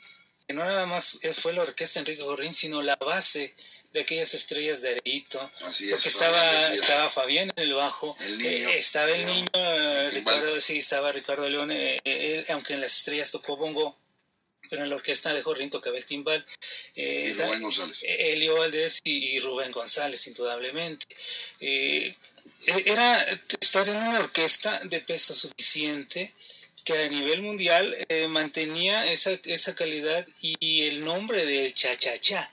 que no nada más fue la orquesta de Enrique Jorrín, sino la base de aquellas estrellas de Areito, Así es, porque Fabián estaba, García. estaba Fabián en el bajo, El niño, eh, estaba el niño, eh, el. Ricardo, sí, estaba Ricardo León, eh, él, aunque en las estrellas tocó bongo, pero en la orquesta de Jorrín tocaba el timbal. eh, Y Rubén González. Elio Valdés y, y Rubén González, indudablemente. Eh, era estar en una orquesta de peso suficiente que a nivel mundial mantenía esa, esa calidad y el nombre del cha-cha-cha,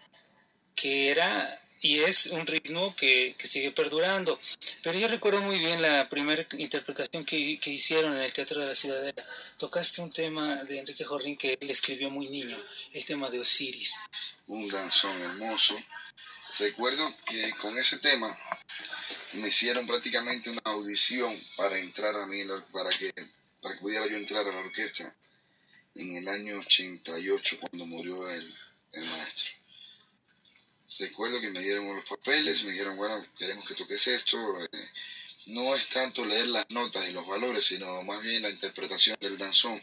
que era y es un ritmo que, que, sigue perdurando. Pero yo recuerdo muy bien la primera interpretación que, que, hicieron en el Teatro de la Ciudadela. Tocaste un tema de Enrique Jorrín que él escribió muy niño, el tema de Osiris. Un danzón hermoso. Recuerdo que con ese tema me hicieron prácticamente una audición para entrar a mí, para que, para que pudiera yo entrar a la orquesta en el año 88 cuando murió el, el maestro recuerdo que me dieron los papeles, me dijeron, bueno, queremos que toques esto. Eh, no es tanto leer las notas y los valores, sino más bien la interpretación del danzón.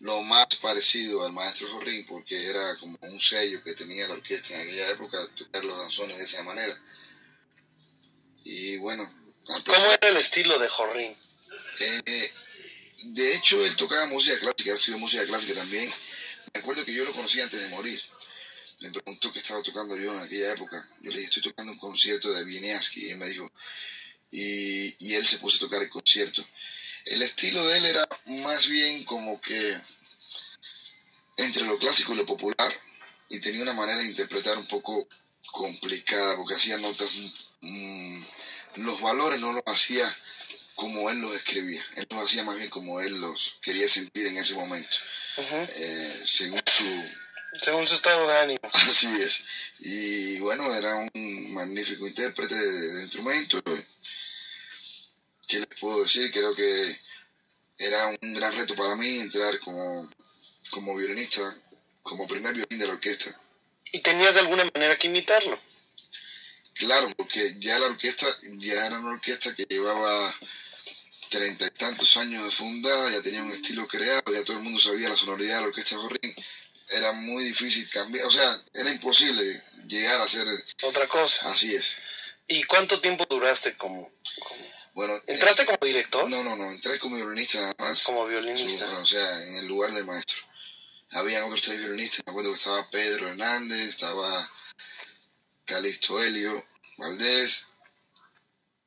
Lo más parecido al maestro Jorrín, porque era como un sello que tenía la orquesta en aquella época, tocar los danzones de esa manera. Y bueno. ¿Cómo era el estilo de Jorrín? Eh, de hecho, él tocaba música clásica, él estudió música clásica también. Me acuerdo que yo lo conocí antes de morir me preguntó qué estaba tocando yo en aquella época. Yo le dije, estoy tocando un concierto de Wieniawski. Y él me dijo, y, y, él se puso a tocar el concierto. El estilo de él era más bien como que entre lo clásico y lo popular, y tenía una manera de interpretar un poco complicada, porque hacía notas, mmm, los valores no los hacía como él los escribía, él los hacía más bien como él los quería sentir en ese momento, eh, según su según su estado de ánimo. Así es. Y bueno, era un magnífico intérprete de, instrumento. ¿Qué les puedo decir? Creo que era un gran reto para mí entrar como, como violinista, como primer violín de la orquesta. ¿Y tenías de alguna manera que imitarlo? Claro, porque ya la orquesta, ya era una orquesta que llevaba treinta y tantos años de fundada, ya tenía un estilo creado, ya todo el mundo sabía la sonoridad de la orquesta de Jorrín era muy difícil cambiar, o sea, era imposible llegar a hacer otra cosa. Así es. ¿Y cuánto tiempo duraste como, bueno, ¿Entraste como director? No, no, no, entré como violinista nada más. Como violinista. o sea, en el lugar del maestro. Habían otros tres violinistas, me acuerdo que estaba Pedro Hernández, estaba Calixto Helio Valdés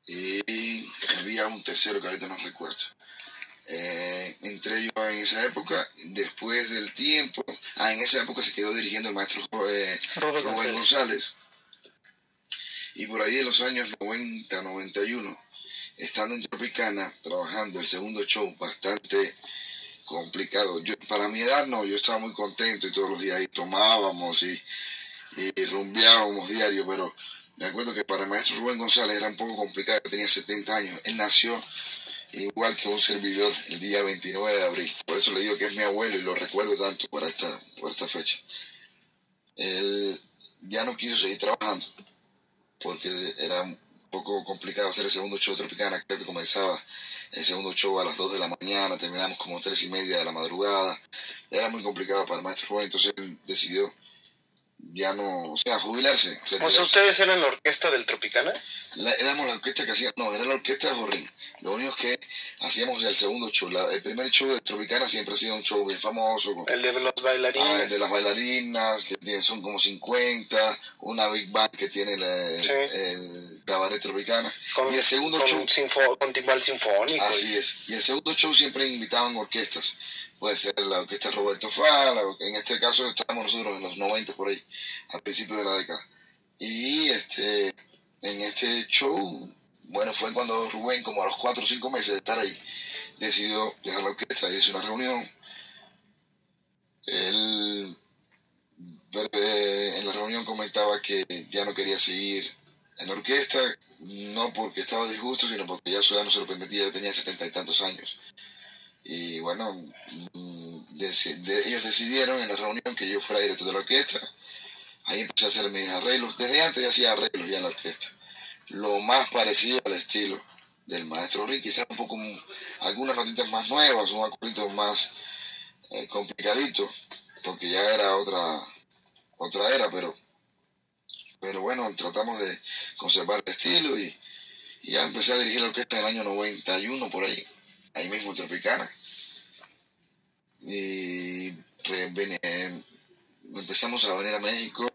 y había un tercero que ahorita no recuerdo. Eh, entré yo en esa época, después del tiempo, ah, en esa época se quedó dirigiendo el maestro eh, Rubén González. Y por ahí en los años 90, 91, estando en Tropicana, trabajando el segundo show, bastante complicado. Yo, para mi edad no, yo estaba muy contento y todos los días ahí tomábamos y, y rumbeábamos diario, pero me acuerdo que para el maestro Rubén González era un poco complicado, tenía 70 años. Él nació igual que un servidor el día 29 de abril. Por eso le digo que es mi abuelo y lo recuerdo tanto por esta, por esta fecha. Él ya no quiso seguir trabajando porque era un poco complicado hacer el segundo show de Tropicana. Creo que comenzaba el segundo show a las 2 de la mañana, terminamos como 3 y media de la madrugada. Era muy complicado para el maestro Rubén, entonces él decidió ya no, o sea, jubilarse. O sea, ¿ustedes eran la orquesta del Tropicana? éramos la orquesta que hacía, no, era la orquesta de Jorrín. Lo único que hacíamos el segundo show. el primer show de Tropicana siempre ha sido un show bien famoso. el de los bailarines. Ah, el de las bailarinas, que tienen, son como 50. Una big band que tiene el cabaret Tropicana. Con, y el segundo show. con timbal sinfónico. Así es. Y el segundo show siempre invitaban orquestas. Puede ser la orquesta Roberto Fala, en este caso estábamos nosotros en los 90 por ahí, al principio de la década. Y este, en este show bueno, fue cuando Rubén, como a los cuatro o cinco meses de estar ahí, decidió dejar la orquesta y hizo una reunión. Él en la reunión comentaba que ya no quería seguir en la orquesta, no porque estaba disgusto, sino porque ya su edad no se lo permitía, ya tenía setenta y tantos años. Y bueno, mm, ellos decidieron en la reunión que yo fuera director de la orquesta. Ahí empecé a hacer mis arreglos. Desde antes ya hacía arreglos ya en la orquesta lo más parecido al estilo del maestro Rick, quizás un poco algunas notitas más nuevas, un acordito más eh, complicadito, porque ya era otra, otra era, pero, pero bueno, tratamos de conservar el estilo y, ya empecé a dirigir la orquesta en el año 91 por ahí, ahí mismo en Tropicana. Y eh, empezamos a venir a México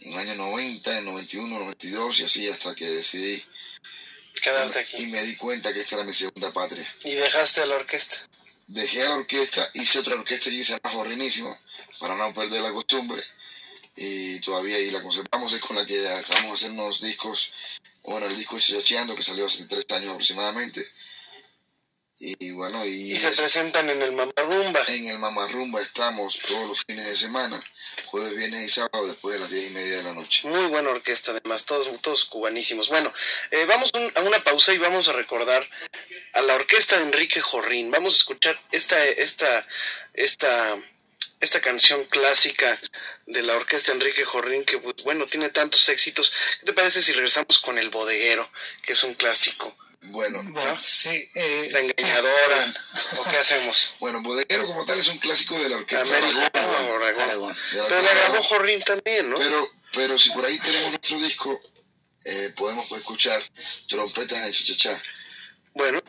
en el año 90, en 91, 92 y así hasta que decidí quedarte aquí. Y me di cuenta que esta era mi segunda patria. ¿Y dejaste a la orquesta? Dejé a la orquesta, hice otra orquesta y hice más horrinísimo para no perder la costumbre. y todavía ahí la conservamos, es con la que acabamos de hacer unos discos, bueno, el disco Chacheando que salió hace tres años aproximadamente. Y bueno, y, Y se presentan en el Mamarrumba. en el Mamarrumba estamos todos los fines de semana, jueves, viernes y sábado, después de las diez y media de la noche. Muy buena orquesta, además, todos, todos cubanísimos. Bueno, eh, vamos un- a una pausa y vamos a recordar a la orquesta de Enrique Jorrín. Vamos a escuchar esta, esta, esta, esta canción clásica de la orquesta Enrique Jorrín, que, pues, bueno, tiene tantos éxitos. ¿Qué te parece si regresamos con El Bodeguero, que es un clásico? Bueno, Bueno, sí. eh, La engañadora, ¿o qué hacemos? Bueno, Bodeguero como tal es un clásico de la orquesta América, Aragón. Aragón. Aragón. De la Pero la orquesta grabó. Jorrín también, ¿no? Pero, pero si por ahí tenemos nuestro disco, eh, podemos escuchar trompetas en cha-cha-cha. Bueno,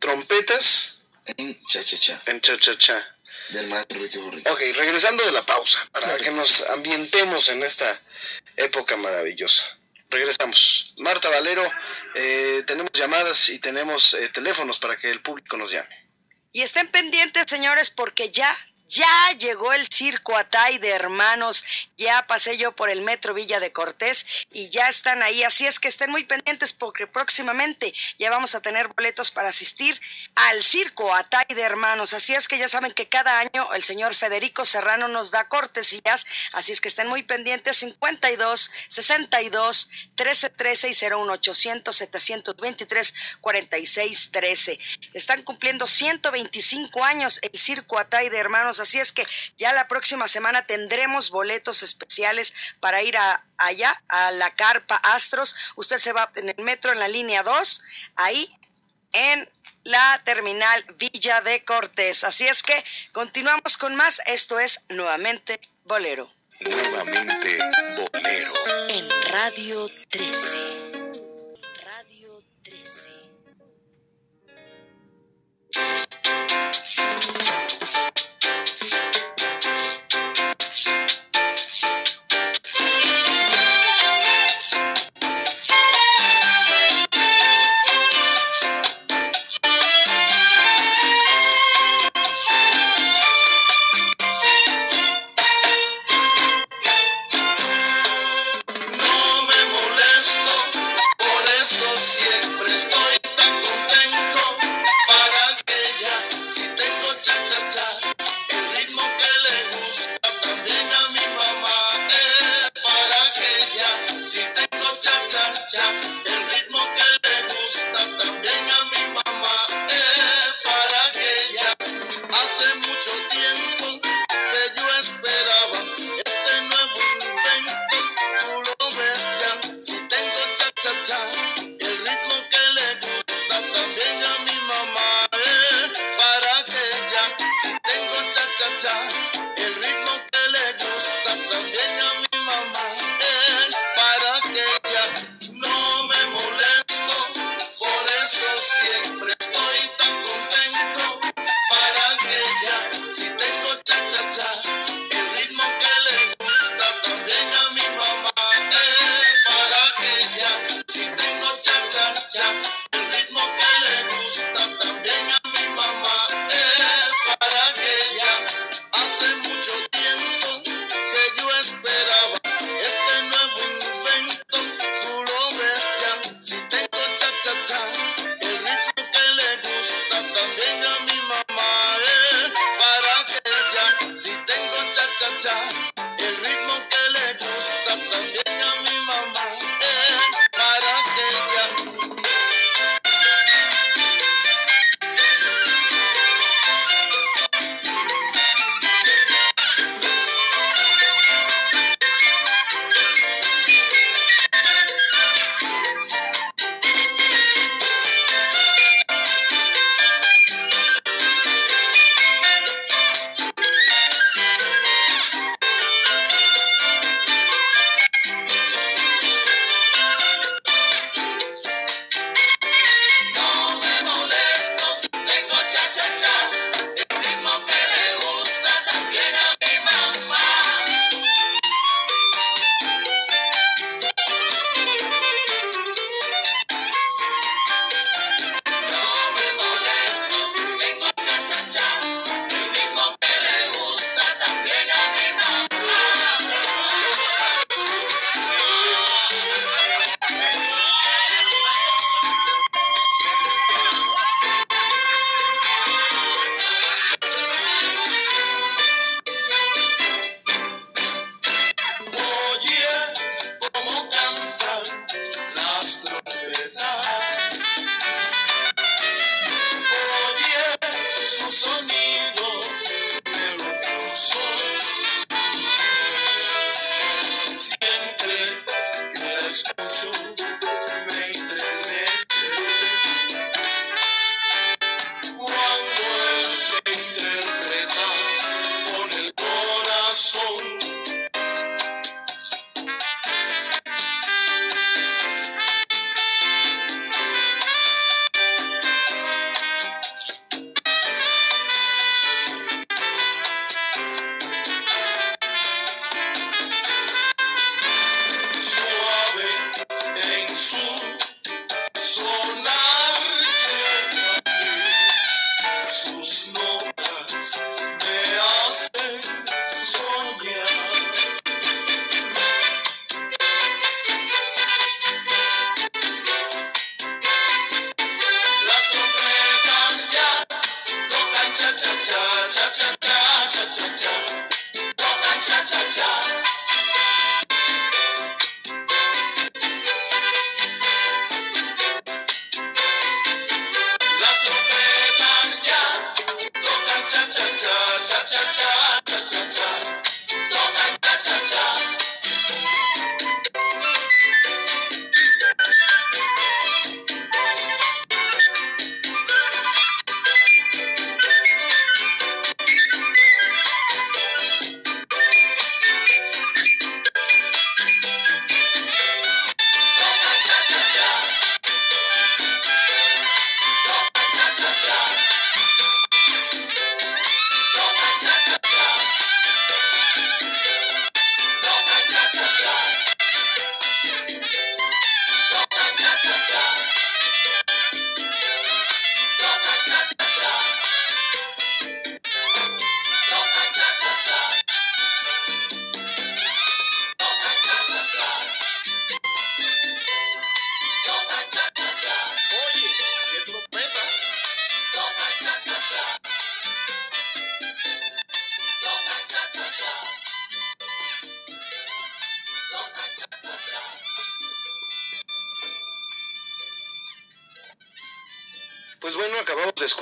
trompetas En cha-cha-cha, en cha-cha-cha. del maestro Enrique Jorrín. Ok, regresando de la pausa, para que nos ambientemos en esta época maravillosa. Regresamos. Marta Valero, eh, tenemos llamadas y tenemos eh, teléfonos para que el público nos llame. Y estén pendientes, señores, porque ya, ya llegó el circo Atay de hermanos. Ya pasé yo por el metro Villa de Cortés y ya están ahí. Así es que estén muy pendientes porque próximamente ya vamos a tener boletos para asistir al circo Atay de hermanos. Así es que ya saben que cada año el señor Federico Serrano nos da cortesías. Así es que estén muy pendientes. 52 62 13 13 y 01 800 723 46 13. Están cumpliendo 125 años el Circo Atay de Hermanos, así es que ya la próxima semana tendremos boletos especiales para ir a, allá a la Carpa Astros. Usted se va en el metro en la línea 2, ahí en la terminal Villa de Cortés. Así es que continuamos con más. Esto es nuevamente Bolero. Nuevamente Bolero. En Radio 13. Radio 13.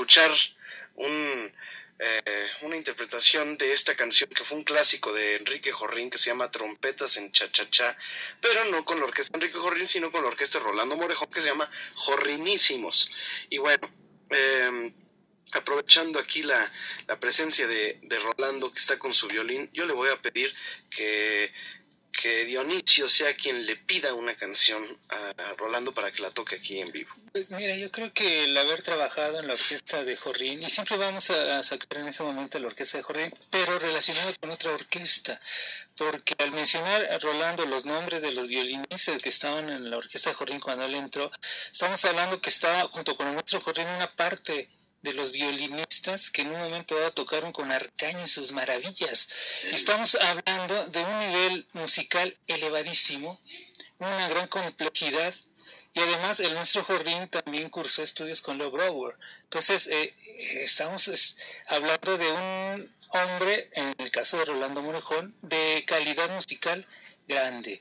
Escuchar eh, una interpretación de esta canción que fue un clásico de Enrique Jorrín que se llama Trompetas en Cha-Cha-Cha, pero no con la orquesta Enrique Jorrín, sino con la orquesta Rolando Morejón que se llama Jorrinísimos. Y bueno, eh, aprovechando aquí la, la presencia de, de Rolando que está con su violín, yo le voy a pedir que que Dionisio sea quien le pida una canción a Rolando para que la toque aquí en vivo. Pues mira, yo creo que el haber trabajado en la orquesta de Jorrín, y siempre vamos a sacar en ese momento la orquesta de Jorrín, pero relacionado con otra orquesta, porque al mencionar a Rolando los nombres de los violinistas que estaban en la orquesta de Jorrín cuando él entró, estamos hablando que estaba junto con el maestro Jorrín una parte de los violinistas que en un momento dado tocaron con Arcaño y sus maravillas. Estamos hablando de un nivel musical elevadísimo, una gran complejidad y además el maestro Jorrín también cursó estudios con Leo Brower. Entonces, eh, estamos hablando de un hombre, en el caso de Rolando Morejón, de calidad musical grande.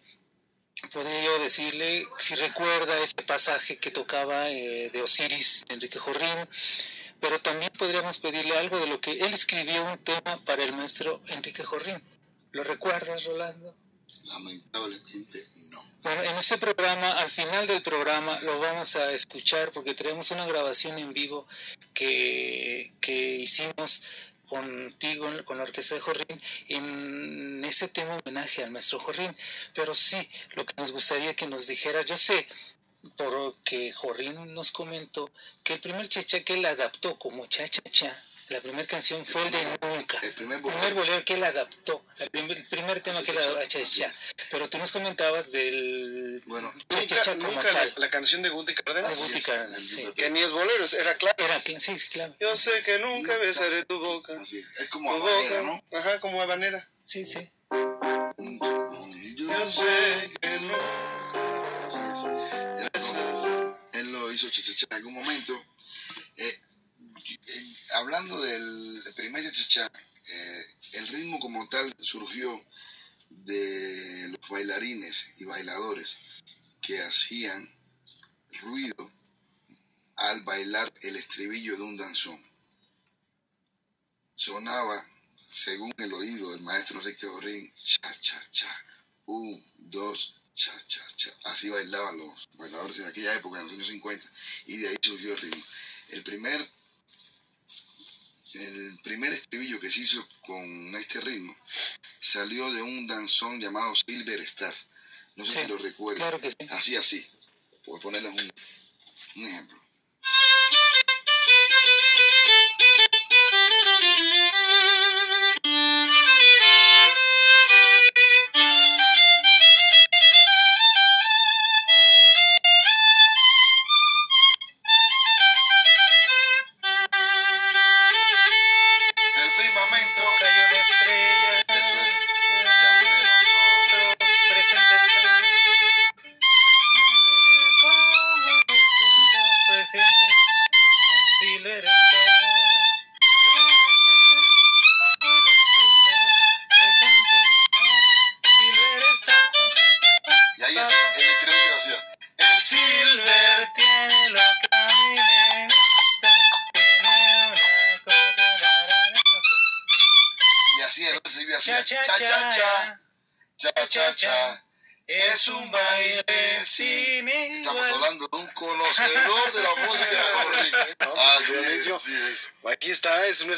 Podría yo decirle, si recuerda ese pasaje que tocaba eh, de Osiris, Enrique Jorrín, pero también podríamos pedirle algo de lo que él escribió un tema para el maestro Enrique Jorrín. ¿Lo recuerdas, Rolando? Lamentablemente no. Bueno, en este programa, al final del programa, lo vamos a escuchar porque tenemos una grabación en vivo que, que hicimos contigo, con la orquesta de Jorrín, en ese tema homenaje al maestro Jorrín. Pero sí, lo que nos gustaría que nos dijeras, yo sé porque Jorrín nos comentó que el primer chacha que él adaptó como cha-cha-cha, la primera canción fue el de Nunca. El primer bolero, que él adaptó, el primer, tema que él adaptó, cha-cha. Pero tú nos comentabas del bueno, como nunca tal. La, la, canción de Guti Cárdenas. De Guti Cárdenas, sí. Que ni es bolero, era claro. Era, sí, sí, claro. Yo sé que nunca besaré tu boca. Así es, es como habanera, ¿no? Ajá, como habanera. Sí, sí. Yo sé que nunca. Así es. Él lo, hizo chichicha en algún momento. Eh, eh, hablando del primer chichicha, eh, el ritmo como tal surgió de los bailarines y bailadores que hacían ruido al bailar el estribillo de un danzón. Sonaba, según el oído del maestro Enrique Orín, cha, cha, cha, un, dos, cha, cha, cha. Así bailaban los bailadores de aquella época, en los años 50, y de ahí surgió el ritmo. El primer, el primer estribillo que se hizo con este ritmo salió de un danzón llamado Silver Star. No sé Sí, si lo recuerdan. claro que sí. Así, así. Por ponerles un, un ejemplo.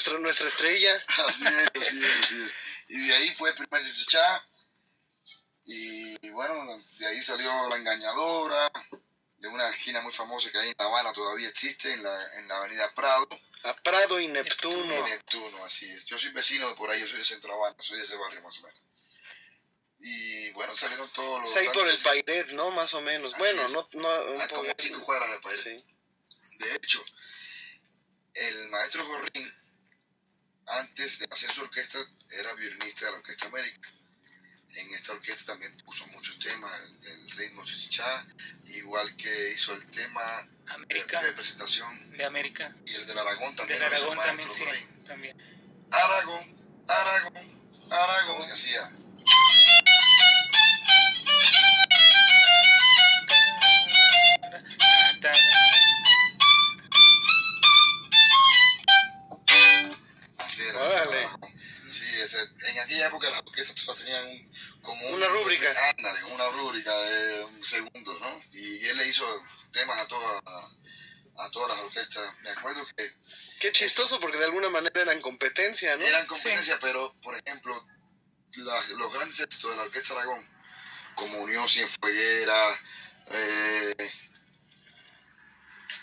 Nuestra, nuestra estrella. Así es, así es, así es. Y de ahí fue el primer chichachá. Y bueno, de ahí salió La Engañadora, de una esquina muy famosa que hay en La Habana todavía existe, en la, en la avenida Prado. A Prado y Neptuno. Y Neptuno, así es. Yo soy vecino de por ahí, yo soy de Centro Habana, soy de ese barrio más o menos. Y bueno, salieron todos los... Es ahí por el Pairet, ¿no? Más o menos. Así bueno, es. no, no, Ah, como cinco cuadras de Pairet. Sí. De hecho, el maestro Jorrín, antes de hacer su orquesta, era violinista de la Orquesta América. En esta orquesta también puso muchos temas del, ritmo chichichá, igual que hizo el tema de, América. de presentación De América. y el del Aragón también. Del Aragón también, maestro sí. También. Aragón, Aragón, Aragón, y hacía. aquella época las orquestas tenían como un, una rúbrica. Una rúbrica de un segundo, ¿no? Y, él le hizo temas a todas a todas las orquestas. Me acuerdo que... Qué chistoso, porque de alguna manera eran competencia, ¿no? Eran competencia, pero, por ejemplo, los grandes éxitos de la Orquesta Aragón, como Unión Cienfueguera, eh,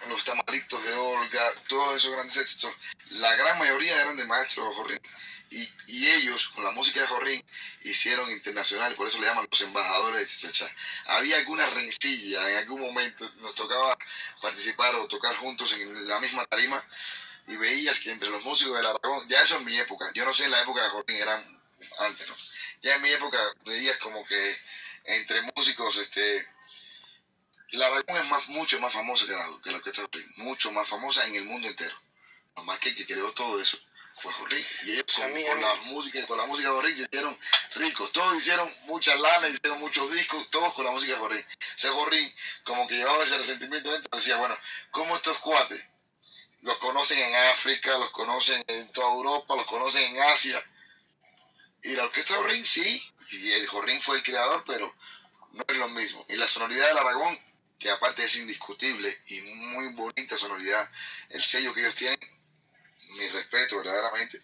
Los Tamalitos de Olga, todos esos grandes éxitos, la gran mayoría eran de maestros jorrinos y, ellos, con la música de Jorrín, hicieron internacional, por eso le llaman los embajadores de Chachachá. Había alguna rencilla, en algún momento nos tocaba participar o tocar juntos en la misma tarima y veías que entre los músicos del Aragón, ya eso en mi época, yo no sé en la época de Jorrín, eran antes, ¿no? Ya en mi época veías como que entre músicos, este, la Aragón es más, mucho más famosa que la, que la Orquesta Jorrín, mucho más famosa en el mundo entero. Más que que creó todo eso fue Jorrín. Y ellos con, con la música, con la música de Jorrín se hicieron ricos. Todos hicieron muchas lanas, hicieron muchos discos, todos con la música de Jorrín. O sea, Jorrín como que llevaba ese resentimiento dentro, decía, bueno, ¿cómo estos cuates los conocen en África, los conocen en toda Europa, los conocen en Asia? Y la orquesta de Jorrín sí, y el Jorrín fue el creador, pero no es lo mismo. Y la sonoridad del Aragón, que aparte es indiscutible y muy bonita sonoridad, el sello que ellos tienen, mi respeto verdaderamente.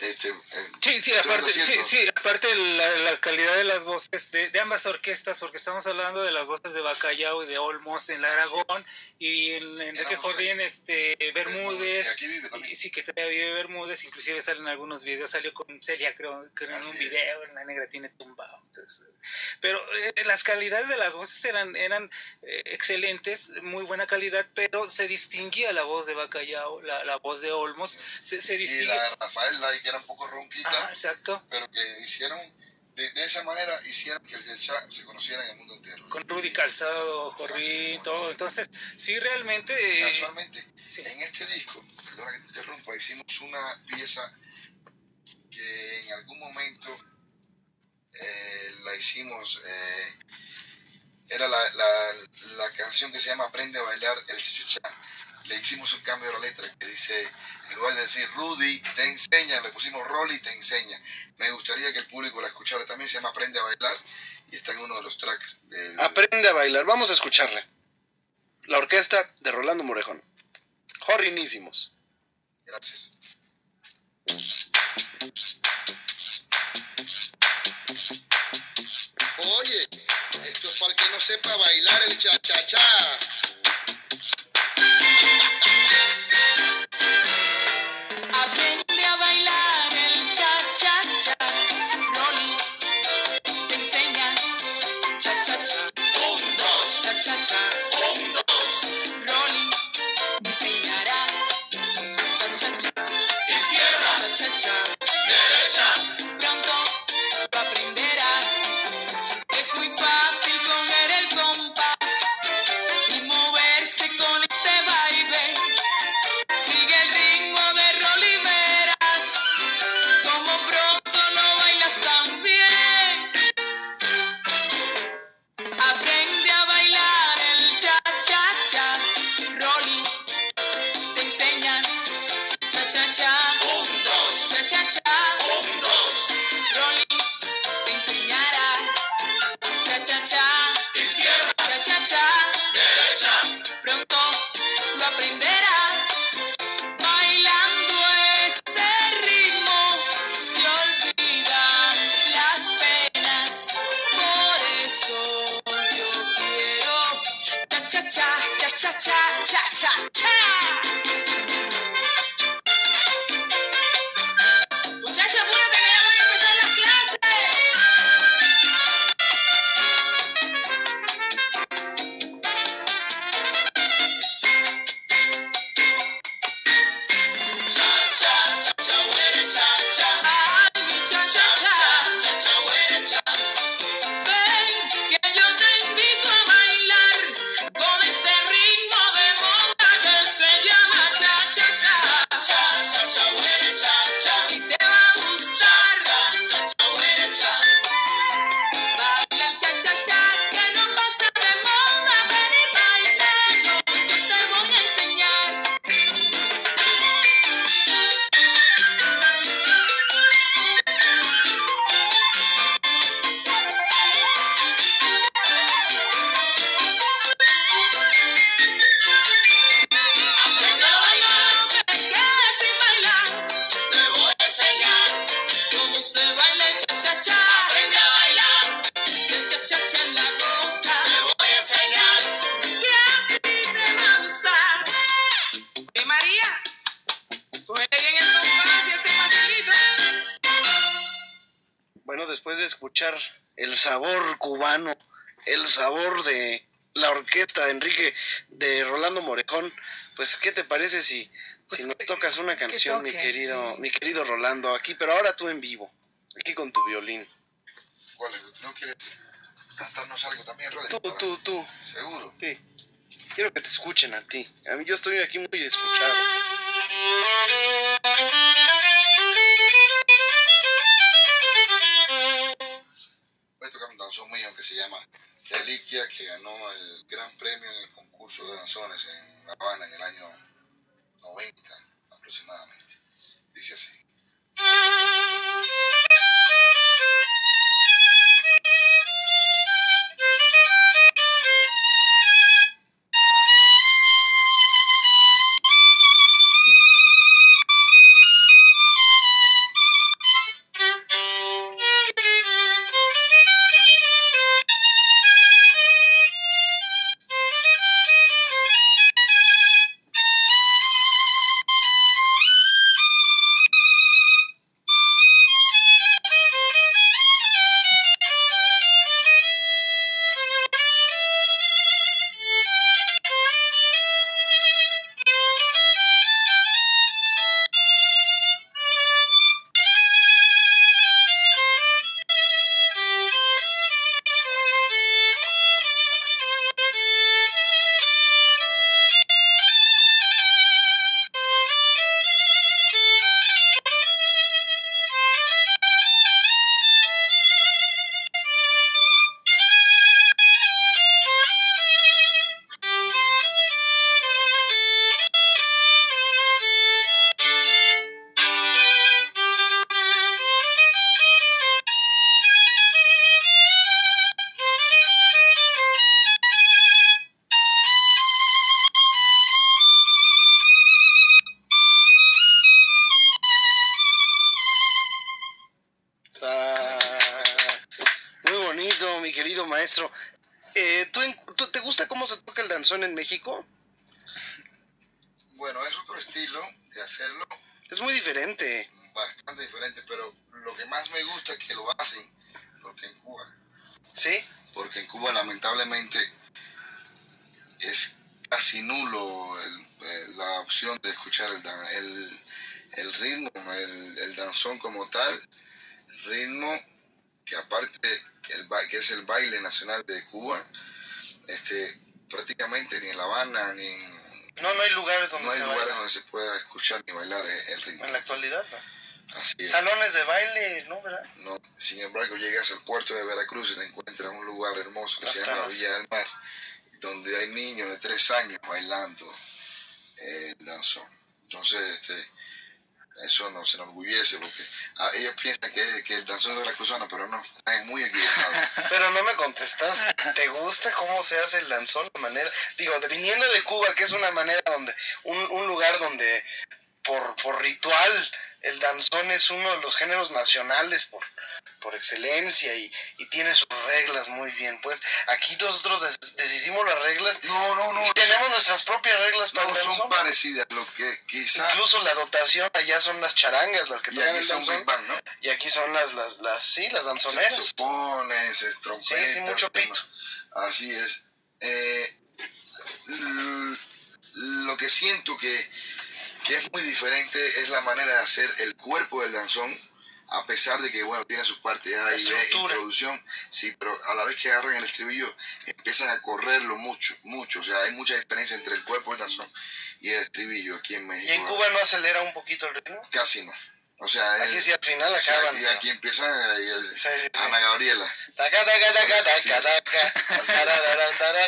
Este, eh, Sí, sí, aparte, sí, sí, aparte la, la calidad de las voces de, de ambas orquestas, porque estamos hablando de las voces de Bacallao y de Olmos en la Aragón y en Enrique Jordín, este, Bermúdez, aquí vive y sí que todavía vive Bermúdez, inclusive salen algunos videos, salió con Celia creo, creo en un Así es. video, en la negra tiene tumbado. entonces, pero eh, las calidades de las voces eran, eran eh, excelentes, muy buena calidad, pero se distinguía la voz de Bacallao, la, la voz de Olmos, se, se y distingue. la de Rafael Lai, que era un poco ronquita, Ajá, exacto. pero que hicieron, de, de esa manera, hicieron que el Chá se conociera en el mundo entero. con Rudy Calzado, Jorrín, todo. Entonces, sí, realmente. Casualmente, en este disco, perdona que te interrumpa, hicimos una pieza que en algún momento eh, la hicimos, eh, era la, la, la canción que se llama Aprende a bailar el chichichá. Le hicimos un cambio de la letra que dice, en lugar de decir Rudy te enseña, le pusimos Rolly te enseña. Me gustaría que el público la escuchara. También se llama Aprende a bailar y está en uno de los tracks del, Aprende a bailar. Vamos a escucharle. La orquesta de Rolando Morejón. Jorrinísimos. Gracias. Oye, esto es para el que no sepa bailar el cha-cha-cha. De la orquesta de Enrique, de Rolando Morejón, pues ¿qué te parece si, si nos tocas una canción, mi toques, querido, sí. mi querido Rolando, aquí, pero ahora tú en vivo, aquí con tu violín. ¿Cuál es? ¿No quieres cantarnos algo también, Rodrigo? Tú, tú, tú. ¿Seguro? Sí. Quiero que te escuchen a ti. A mí yo estoy aquí muy escuchado. Voy a tocar un danzón mío que se llama Reliquia, que ganó el gran premio en el concurso de danzones en La Habana en el año 90 aproximadamente. Dice así. Maestro. Eh, ¿tú, ¿Te gusta cómo se toca el danzón en México? Bueno, es otro estilo de hacerlo, Es muy diferente. bastante diferente, pero lo que más me gusta es que lo hacen, porque en Cuba, ¿Sí? porque en Cuba lamentablemente es casi nulo el- el- la opción de escuchar el, el, el ritmo, el, el danzón como tal, ritmo que aparte el, ba- que es el baile nacional de Cuba, este, prácticamente ni en La Habana ni en No, no hay lugares donde no hay se lugares baila. donde se pueda escuchar ni bailar el, ritmo. En la actualidad, ¿no? Así. Salones de baile, ¿no? ¿Verdad? No, sin embargo, llegas al puerto de Veracruz y te encuentras un lugar hermoso que Las se llama. Villa del Mar, donde hay niños de tres años bailando eh, el danzón. Entonces, este, eso nos enorgullece porque ah, ellos piensan que, que el danzón es veracruzano, pero no, están muy equivocados. Pero no me contestas. ¿Te gusta cómo se hace el danzón? De manera, digo, viniendo de Cuba, que es una manera donde, un, un lugar donde por, por ritual el danzón es uno de los géneros nacionales por, por excelencia y, y tiene sus reglas muy bien. Pues aquí nosotros des- deshicimos las reglas. No, no, no. Y tenemos nuestras propias reglas para No el son parecidas, lo que quizá... Incluso la dotación allá son las charangas las que Y tocan aquí el son danzón. ¿no? Y aquí son las, las, las, sí, las danzoneras. Saxofones, trompetas. Sí, sí, mucho pito. Así es. Eh, lo que siento que, que es muy diferente es la manera de hacer el cuerpo del danzón, a pesar de que, bueno, tiene sus partes A y B, introducción, sí, pero a la vez que agarran el estribillo, empiezan a correrlo mucho, mucho. O sea, hay mucha diferencia entre el cuerpo del danzón y el estribillo aquí en México. Y en Cuba no acelera un poquito el ritmo. Casi no. O sea, Aquí es- sí al final sí, acaban. aquí, pero- aquí empiezan eh, Ana Gabriela. Taca, taca, taca, taca, taca.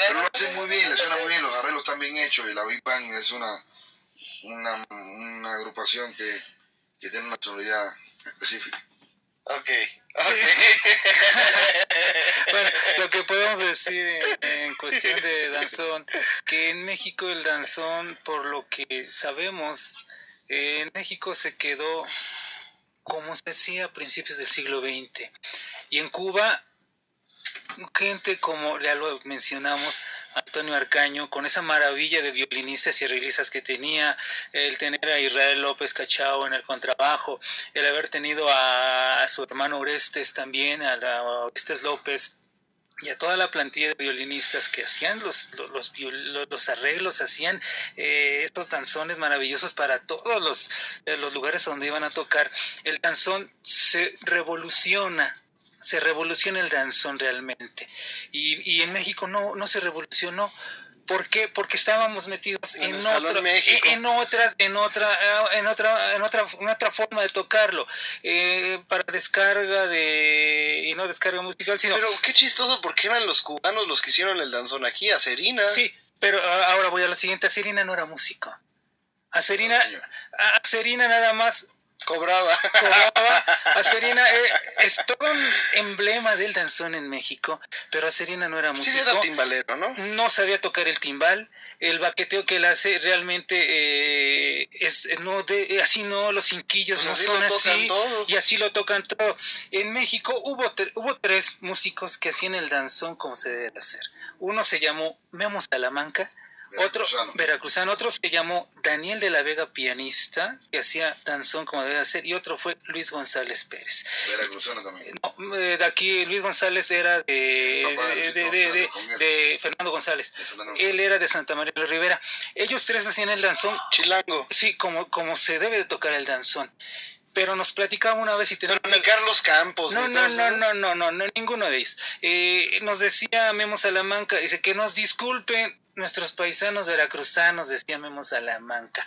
Pero lo hacen muy bien, le suena muy bien, los arreglos están bien hechos y la Big Bang es una, una, una agrupación que, que tiene una sonoridad específica. Ok, ok. Bueno, lo que podemos decir en, en cuestión de danzón, que en México el danzón, por lo que sabemos, eh, en México se quedó como se hacía a principios del siglo XX. Y en Cuba gente como ya lo mencionamos, Antonio Arcaño, con esa maravilla de violinistas y arreglistas que tenía, el tener a Israel López Cachao en el contrabajo, el haber tenido a, a su hermano Orestes también, a, la- a Orestes López, y a toda la plantilla de violinistas que hacían los, los, los los- los arreglos, hacían eh, estos danzones maravillosos para todos los, eh, los lugares donde iban a tocar. El danzón se revoluciona, se revoluciona el danzón realmente. Y, y en México no, no se revolucionó. ¿Por qué? Porque estábamos metidos En otro- otras, en otra, en otra, en otra, en otra forma de tocarlo, eh, para descarga de y no descarga musical, sino Pero qué chistoso, porque eran los cubanos los que hicieron el danzón aquí, a Serina. Sí, pero a- ahora voy a lo siguiente. Acerina no era músico. Acerina, a- Acerina nada más cobraba. cobraba. Acerina eh, es todo un emblema del danzón en México, pero Acerina no era músico. Sí, era timbalero, ¿no? No sabía tocar el timbal. El baqueteo que él hace realmente eh, es no de, así no los cinquillos Pues no así son así todos. y así lo tocan todo. En México hubo hubo tres músicos que hacían el danzón como se debe de hacer. Uno se llamó Memo Salamanca, otro veracruzano, otro se llamó Daniel de la Vega pianista que hacía danzón como debe de hacer y otro fue Luis González Pérez. Veracruzano también. No, eh, de aquí Luis González era de, de de, de- Fernando González. Él era de Santa María de la Rivera. Ellos tres hacían el danzón. Chilango. Sí, como, como se debe de tocar el danzón. Pero nos platicaba una vez y tenemos... Pero ni Carlos Campos. No, no, no, no, no, no, no, ninguno de ellos. Eh, nos decía Memo Salamanca, dice que nos disculpen nuestros paisanos veracruzanos, decía Memo Salamanca.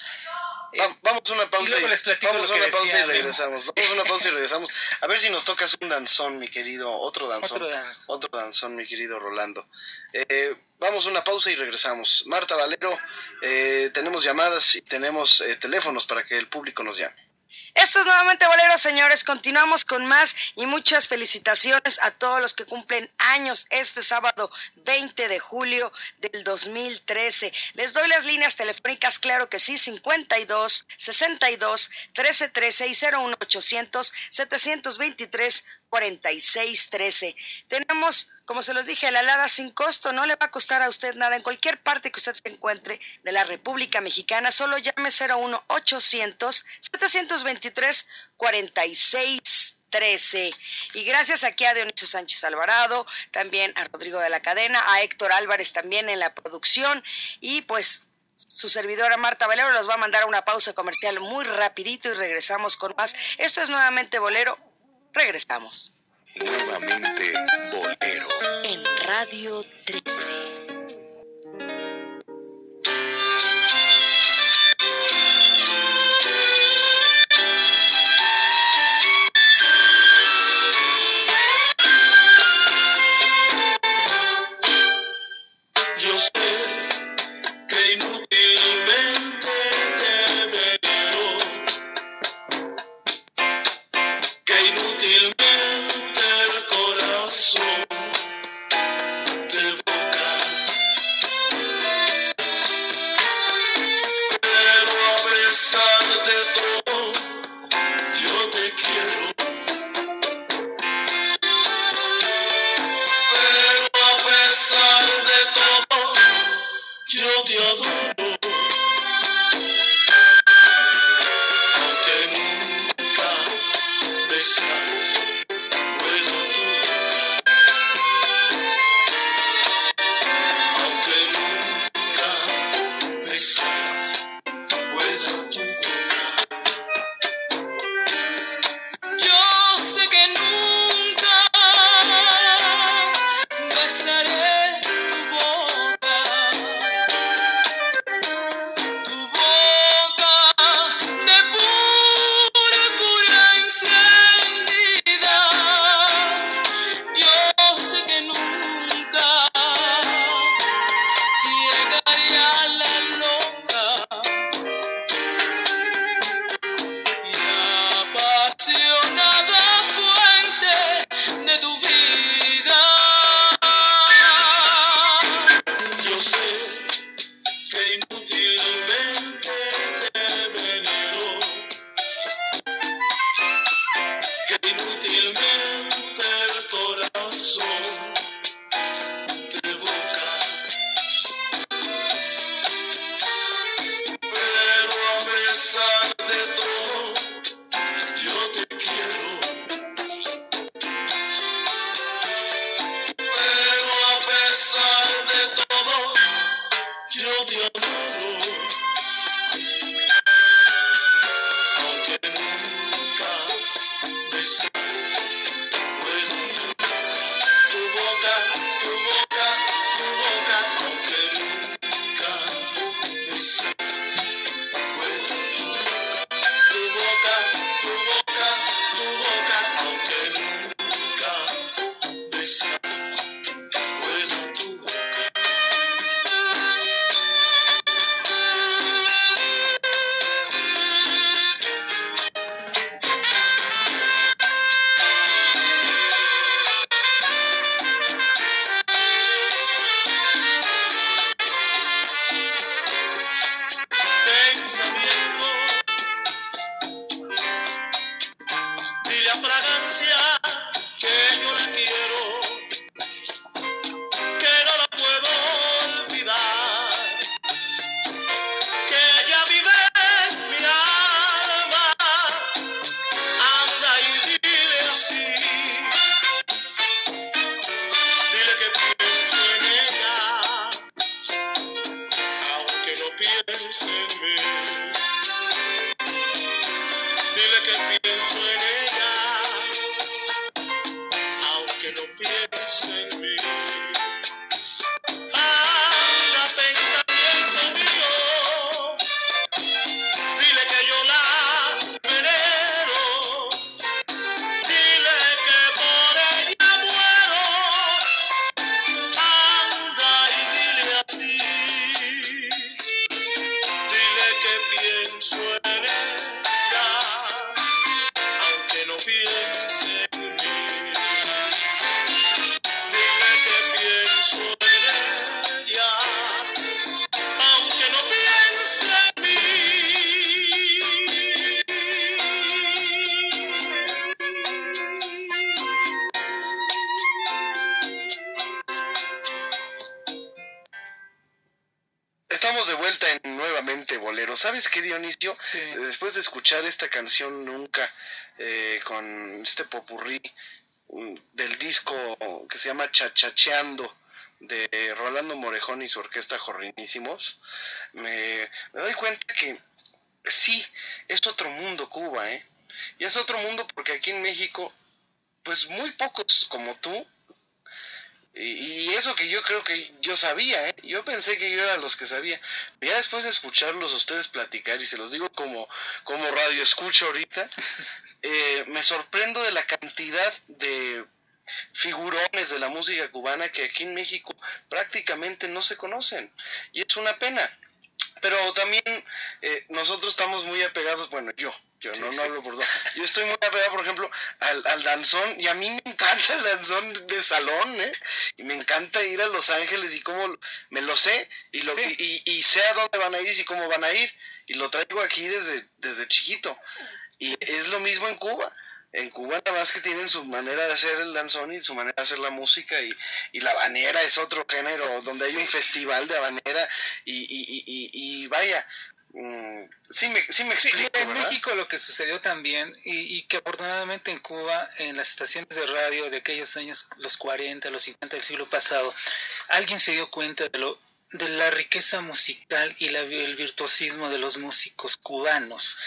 Va- Vamos a una pausa. Y luego les vamos a una pausa decía y regresamos. Vamos a una pausa y regresamos. A ver si nos tocas un danzón, mi querido. Otro danzón. Otro danzón. Otro danzón, mi querido Rolando. Eh, vamos a una pausa y regresamos. Marta Valero, eh, tenemos llamadas y tenemos eh, teléfonos para que el público nos llame. Esto es nuevamente Bolero, señores. Continuamos con más y muchas felicitaciones a todos los que cumplen años este sábado 20 de julio del 2013. Les doy las líneas telefónicas, claro que sí, 52 62 13 13 y 01 800 723 46 13. Tenemos, como se los dije, la helada sin costo, no le va a costar a usted nada en cualquier parte que usted se encuentre de la República Mexicana, solo llame 01 800 723 46 13. Y gracias aquí a Dionisio Sánchez Alvarado, también a Rodrigo de la Cadena, a Héctor Álvarez también en la producción y pues su servidora Marta Valero los va a mandar a una pausa comercial muy rapidito y regresamos con más. Esto es nuevamente Bolero. Regresamos. Nuevamente Bolero. En Radio 13. Qué, Dionisio? Después de escuchar esta canción Nunca eh, con este popurrí mm, del disco que se llama Chachacheando de Rolando Morejón y su orquesta Jorrinísimos, me, me doy cuenta que sí, es otro mundo Cuba, ¿eh? Y es otro mundo porque aquí en México, pues muy pocos como tú y, eso que yo creo que yo sabía, ¿eh? Yo pensé que yo era los que sabía. Pero ya después de escucharlos a ustedes platicar, y se los digo como, como radio escucho ahorita, eh, me sorprendo de la cantidad de figurones de la música cubana que aquí en México prácticamente no se conocen. Y es una pena. Pero también eh, nosotros estamos muy apegados, bueno, yo, yo no, no hablo por dos. Yo estoy muy apegado, por ejemplo, al, al danzón, y a mí me encanta el danzón de salón, ¿eh? Y me encanta ir a Los Ángeles y cómo me lo sé, y, lo, y, y- y sé a dónde van a ir y cómo van a ir, y lo traigo aquí desde, desde chiquito. Y es lo mismo en Cuba. En Cuba nada más que tienen su manera de hacer el danzón y su manera de hacer la música y, y la habanera es otro género donde hay un festival de habanera y, y, y, y- y vaya, mm, sí me, sí me explico, en ¿verdad? México lo que sucedió también, y, y que afortunadamente en Cuba, en las estaciones de radio de aquellos años, los 40, los 50 del siglo pasado, alguien se dio cuenta de lo de la riqueza musical y la- el virtuosismo de los músicos cubanos.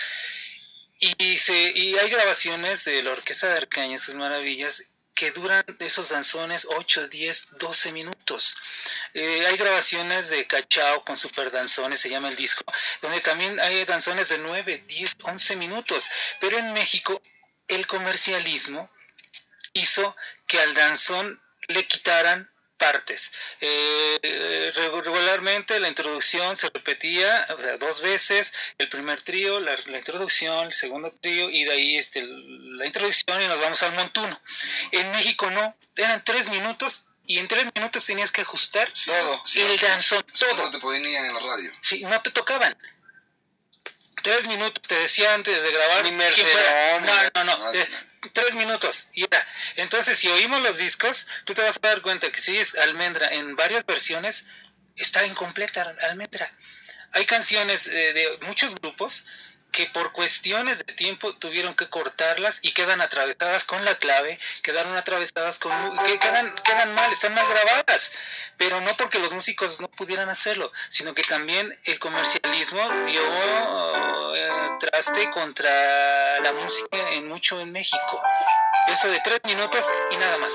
Y, se, y hay grabaciones de la Orquesta de Arcaña, sus maravillas, que duran esos danzones 8, 10, 12 minutos. Eh, hay grabaciones de Cachao con super danzones, se llama el disco, donde también hay danzones de 9, 10, 11 minutos. Pero en México el comercialismo hizo que al danzón le quitaran partes. Eh, regularmente la introducción se repetía o sea, dos veces, el primer trío, la, la introducción, el segundo trío y de ahí este, la introducción y nos vamos al montuno. En México no, eran tres minutos y en tres minutos tenías que ajustar todo, el danzón, todo. No te ponían en la radio. Sí, no te tocaban. Tres minutos, te decía antes de grabar. Ni No, no, no. eh, tres minutos. Y. Entonces, si oímos los discos, tú te vas a dar cuenta que si es Almendra en varias versiones, está incompleta Almendra. Hay canciones eh, de muchos grupos que por cuestiones de tiempo tuvieron que cortarlas y quedan atravesadas con la clave, quedaron atravesadas con que quedan quedan mal, están mal grabadas, pero no porque los músicos no pudieran hacerlo, sino que también el comercialismo dio traste contra la música en mucho en México. Eso de tres minutos y nada más.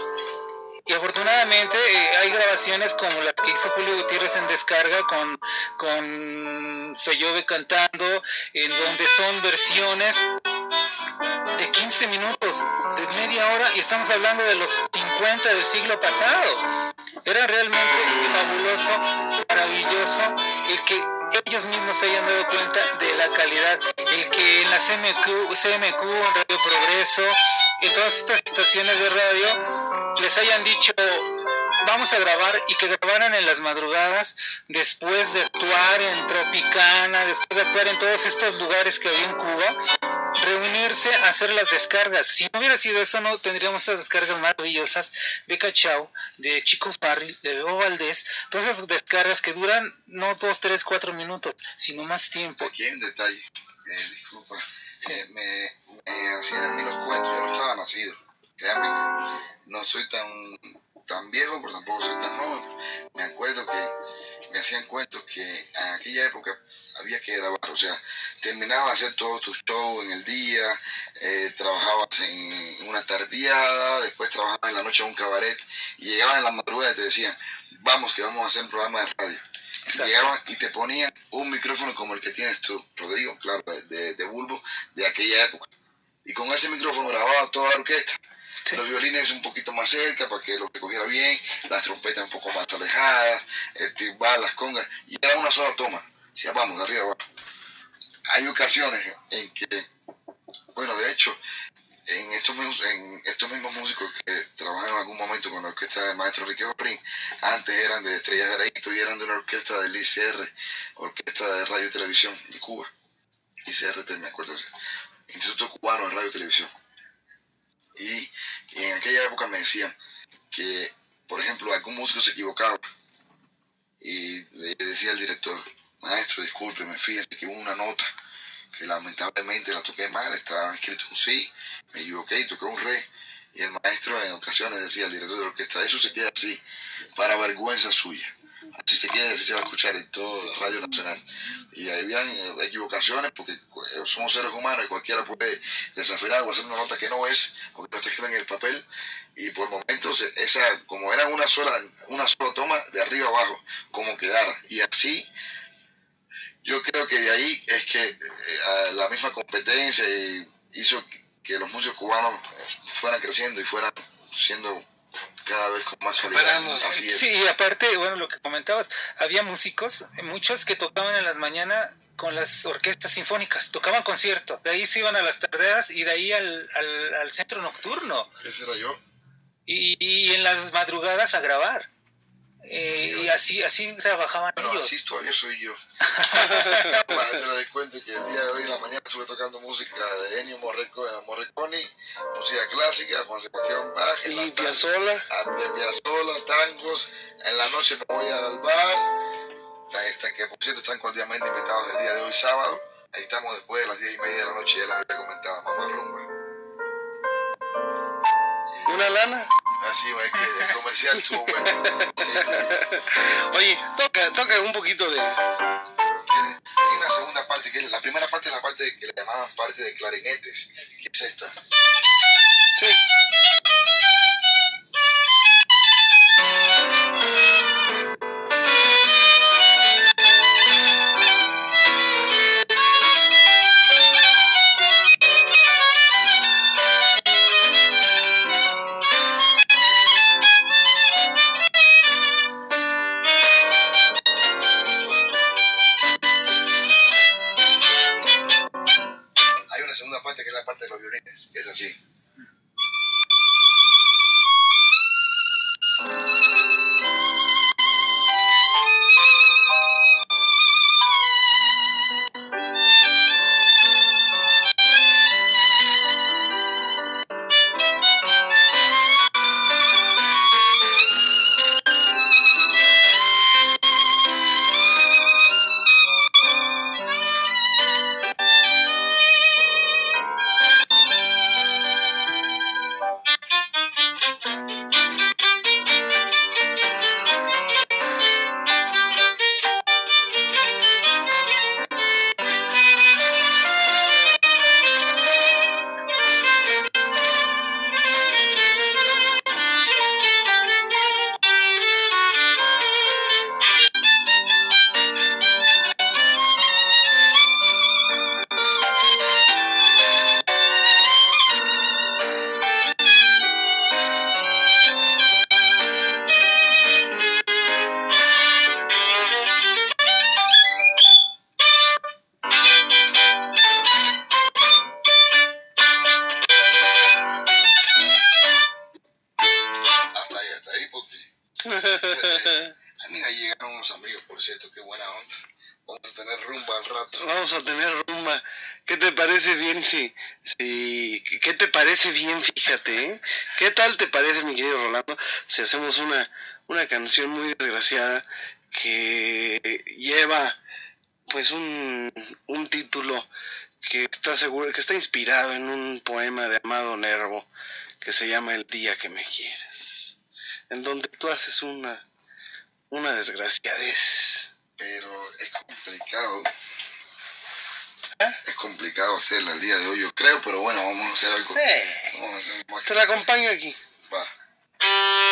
Y afortunadamente eh, hay grabaciones como las que hizo Julio Gutiérrez en descarga con, con Feyove cantando, en donde son versiones de 15 minutos, de media hora, y estamos hablando de los 50 del siglo pasado. Era realmente fabuloso, maravilloso, el que ellos mismos se hayan dado cuenta de la calidad, el que en la CMQ, CMQ en Radio Progreso, en todas estas estaciones de radio, les hayan dicho vamos a grabar y que grabaran en las madrugadas después de actuar en Tropicana, después de actuar en todos estos lugares que había en Cuba, reunirse a hacer las descargas. Si no hubiera sido eso, no tendríamos esas descargas maravillosas de Cachao, de Chico Farril, de Bebo Valdés, todas esas descargas que duran no dos, tres, cuatro minutos, sino más tiempo. Aquí hay un detalle, eh, disculpa, eh, me, me hacían a mí los cuentos, yo no estaba nacido, créanme no soy tan, tan viejo, pero tampoco soy tan joven. Me acuerdo que me hacían cuentos que en aquella época había que grabar, o sea, terminabas de hacer todos tus shows en el día, eh, trabajabas en una tardeada, después trabajabas en la noche en un cabaret y llegabas en la madrugada y te decían, vamos que vamos a hacer un programa de radio. Llegaban y te ponían un micrófono como el que tienes tú, Rodrigo, claro, de, de, de Bulbo, de aquella época. Y con ese micrófono grababa toda la orquesta. Los violines un poquito más cerca para que lo recogiera bien, las trompetas un poco más alejadas, el timbal, las congas, y era una sola toma. Decía, vamos, de arriba abajo. Hay ocasiones en que, bueno, de hecho, en estos mismos, en estos mismos músicos que trabajaron en algún momento con la orquesta del maestro Enrique Jorrín, antes eran de Estrellas de Araíto y eran de una orquesta del ICR, Orquesta de Radio y Televisión de Cuba. ICRT, me acuerdo. Instituto Cubano de Radio y Televisión. Y, y en aquella época me decían que, por ejemplo, algún músico se equivocaba y le decía al director, maestro, discúlpeme, fíjese que hubo una nota que lamentablemente la toqué mal, estaba escrito un sí, me equivoqué y toqué un re. Y el maestro en ocasiones decía al director de orquesta, eso se queda así, para vergüenza suya. Así se va a escuchar en toda la radio nacional. Y ahí habían eh, equivocaciones, porque eh, somos seres humanos y cualquiera puede desafinar o hacer una nota que no es, o que no está escrita en el papel. Y por momentos, esa, como era una sola, una sola toma, de arriba abajo, como quedara. Y así yo creo que de ahí es que eh, la misma competencia hizo que los músicos cubanos fueran creciendo y fueran siendo cada vez con más calidad. Así es. Sí, y aparte, bueno, lo que comentabas, había músicos, muchos que tocaban en las mañanas con las orquestas sinfónicas, tocaban concierto, de ahí se iban a las tardeas y de ahí al, al, al centro nocturno. Ese era yo. Y, y en las madrugadas a grabar. Eh, y así, así trabajaban Pero ellos. así todavía soy yo. Para hacer de cuento que el día de hoy en la mañana estuve tocando música de Ennio Morrico- Morricone, música clásica, Juan Sebastián Bach, la Y tarde, Piazzolla. a- de Piazzolla, tangos. En la noche me voy al bar, este, que por cierto están cordialmente invitados el día de hoy sábado. Ahí estamos después de las diez y media de la noche, ya les había comentado, Mamá Rumba. ¿Una lana? Así, es que el comercial estuvo bueno. Sí, sí. Oye, toca, toca un poquito de... Hay una segunda parte, que es la primera parte es la parte que le llamaban parte de clarinetes, que es esta. Sí. Si hacemos una, una canción muy desgraciada que lleva, pues, un, un título que está seguro, que está inspirado en un poema de Amado Nervo que se llama El día que me quieras, en donde tú haces una, una desgraciadez. Pero es complicado. Es complicado hacerla el día de hoy, yo creo, pero bueno, vamos a hacer algo. Eh. Vamos a hacer más Te la acompaño aquí. Va.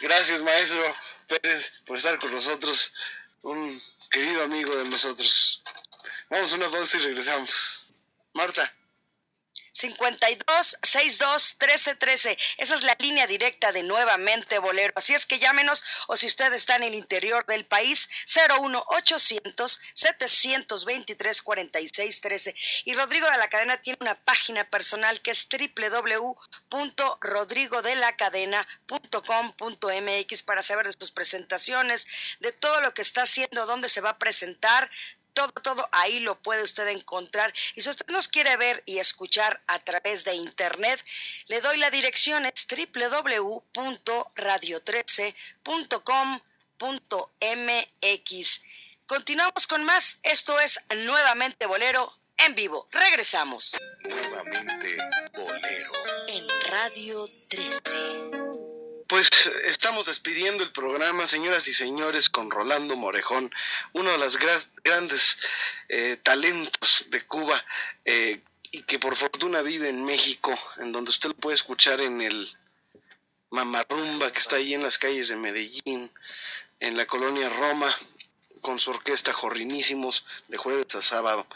Gracias, maestro Pérez, por estar con nosotros. Un querido amigo de nosotros. Vamos una pausa y regresamos. Marta. 52 62 13 13. Esa es la línea directa de Nuevamente Bolero. Así es que llámenos o si usted está en el interior del país, 01 800 723 46 13. Y Rodrigo de la Cadena tiene una página personal que es www.rodrigodelacadena.com.mx para saber de sus presentaciones, de todo lo que está haciendo, dónde se va a presentar todo, todo ahí lo puede usted encontrar. Y si usted nos quiere ver y escuchar a través de internet, le doy la dirección, es www.radio13.com.mx. Continuamos con más, esto es Nuevamente Bolero en vivo. Regresamos. Nuevamente Bolero. En Radio 13. Pues estamos despidiendo el programa, señoras y señores, con Rolando Morejón, uno de los grandes eh, talentos de Cuba eh, y que por fortuna vive en México, en donde usted lo puede escuchar en el mamarrumba que está ahí en las calles de Medellín, en la colonia Roma, con su orquesta Jorrinísimos de jueves a sábado.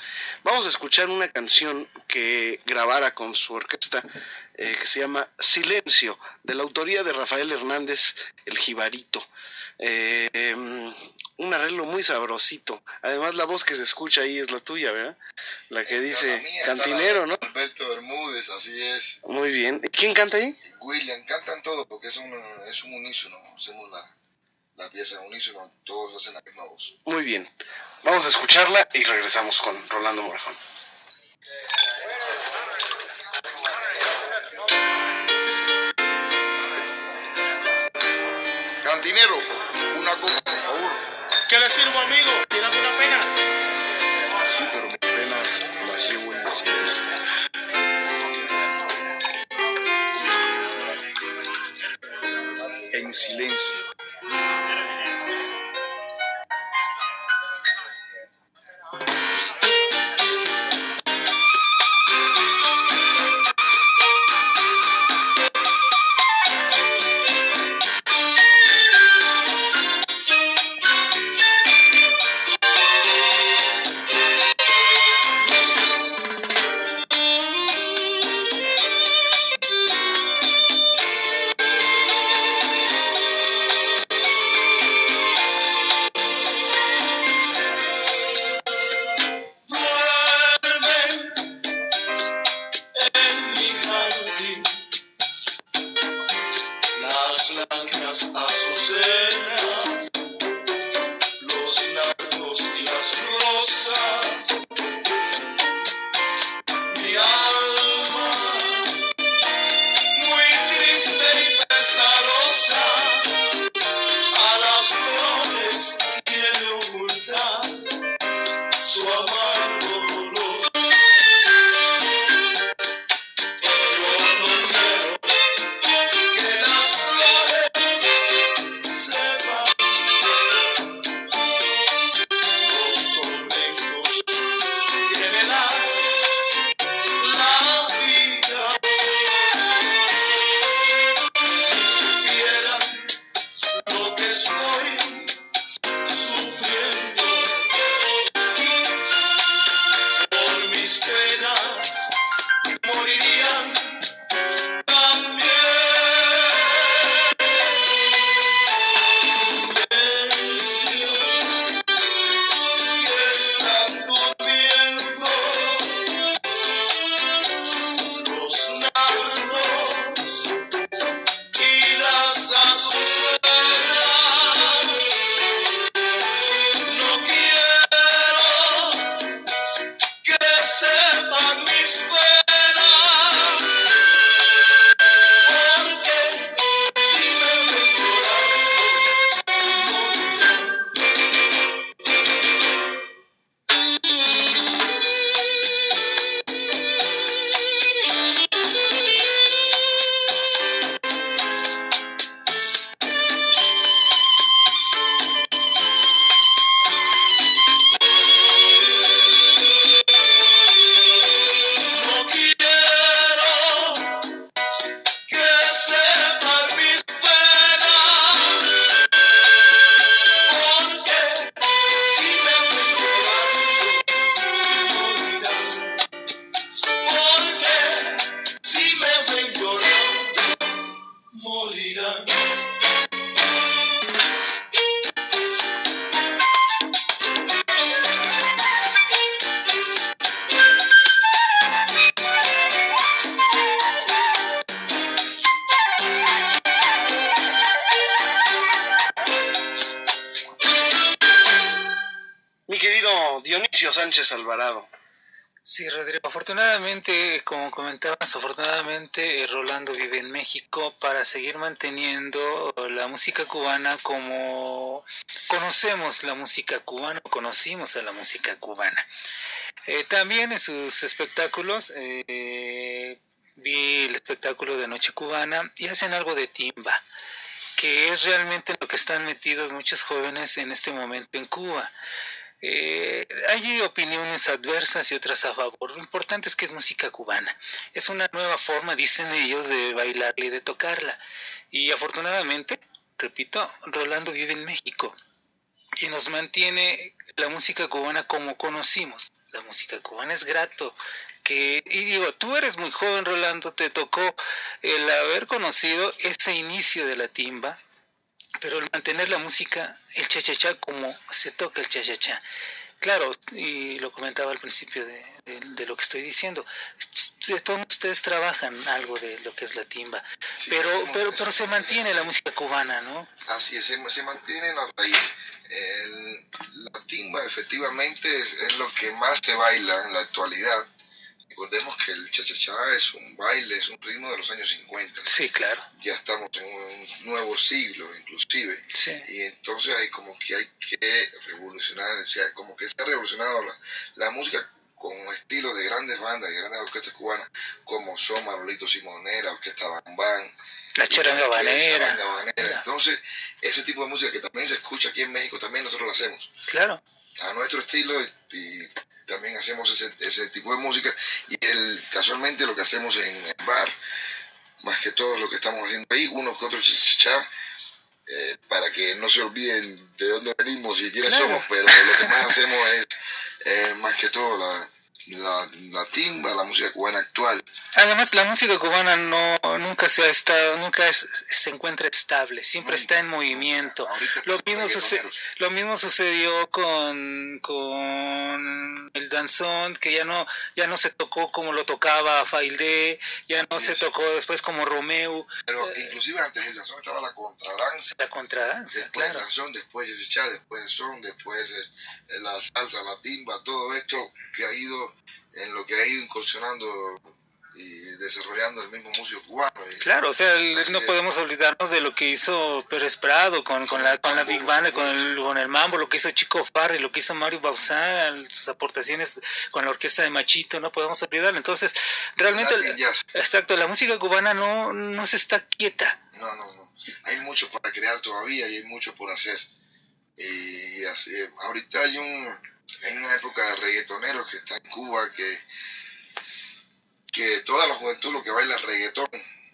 Vamos a escuchar una canción que grabara con su orquesta eh, que se llama Silencio, de la autoría de Rafael Hernández, el Jibarito. Eh, un arreglo muy sabrosito. Además, la voz que se escucha ahí es la tuya, ¿verdad? La que dice cantinero, ¿no? Alberto Bermúdez, así es. Muy bien. ¿Quién canta ahí? William, cantan todos porque es un, es un unísono. Hacemos la, la pieza unísono, todos hacen la misma voz. Muy bien. Vamos a escucharla y regresamos con Rolando Morejón. Cantinero, una copa, por favor. ¿Qué le sirvo, amigo? ¿Tiene alguna pena? Sí, pero mis penas las llevo en silencio. En silencio. Sánchez Alvarado. Sí, Rodrigo. Afortunadamente, como comentabas, afortunadamente eh, Rolando vive en México para seguir manteniendo la música cubana como conocemos la música cubana, conocimos a la música cubana. Eh, también en sus espectáculos eh, vi el espectáculo de Noche Cubana y hacen algo de timba, que es realmente lo que están metidos muchos jóvenes en este momento en Cuba. Eh, hay opiniones adversas y otras a favor. Lo importante es que es música cubana. Es una nueva forma, dicen ellos, de bailarla y de tocarla. Y afortunadamente, repito, Rolando vive en México y nos mantiene la música cubana como conocimos. La música cubana es grato. Que, y digo, tú eres muy joven, Rolando, te tocó el haber conocido ese inicio de la timba, pero el mantener la música, el cha-cha-cha, como se toca el cha-cha-cha. Claro, y lo comentaba al principio de, de- de lo que estoy diciendo, de todos ustedes trabajan algo de lo que es la timba, pero, pero, pero se mantiene la música cubana, ¿no? Así es, se, se mantiene la raíz. El- la timba efectivamente es, es lo que más se baila en la actualidad. Recordemos que el cha-cha-cha es un baile, es un ritmo de los años 50. Sí, claro. Ya estamos en un nuevo siglo, inclusive. Sí. Y entonces hay como que hay que revolucionar, o sea, como que se ha revolucionado la, la música con estilos de grandes bandas y grandes orquestas cubanas, como son Manolito Simonera, Orquesta Bambán, La charanga banera. Charanga Banera. Entonces, ese tipo de música que también se escucha aquí en México, también nosotros la hacemos Claro. A nuestro estilo y, y también hacemos ese, ese tipo de música y el, casualmente lo que hacemos en el bar, más que todo lo que estamos haciendo ahí, unos que otros chichachá, eh, para que no se olviden de dónde venimos y quiénes Claro. somos, pero lo que más hacemos es eh, más que todo la, la, la timba, la música cubana actual. Además, la música cubana no nunca se ha estado, nunca es- se encuentra estable, siempre está en movimiento. Lo mismo, suce- lo mismo sucedió con, con el danzón, que ya no, ya no se tocó como lo tocaba Failde, ya no se tocó después como Romeo. Pero inclusive antes del danzón estaba la contradanza. La contradanza, Después claro. el danzón, después el chichá, después el son, después eh, eh, la salsa, la timba, todo esto que ha ido, en lo que ha ido incursionando y desarrollando el mismo músico cubano. Claro, o sea, el- no podemos olvidarnos de lo que hizo Pérez Prado con, con la, con la Big Band, con el, con el Mambo, lo que hizo Chico Farri, lo que hizo Mario Bauzán, sus aportaciones con la orquesta de Machito, no podemos olvidarlo. Entonces, realmente, exacto, la música cubana no, no se está quieta. No, no, no. Hay mucho para crear todavía y hay mucho por hacer. Y así, ahorita hay un, hay una época de reggaetoneros que está en Cuba que, que toda la juventud lo que baila es reggaetón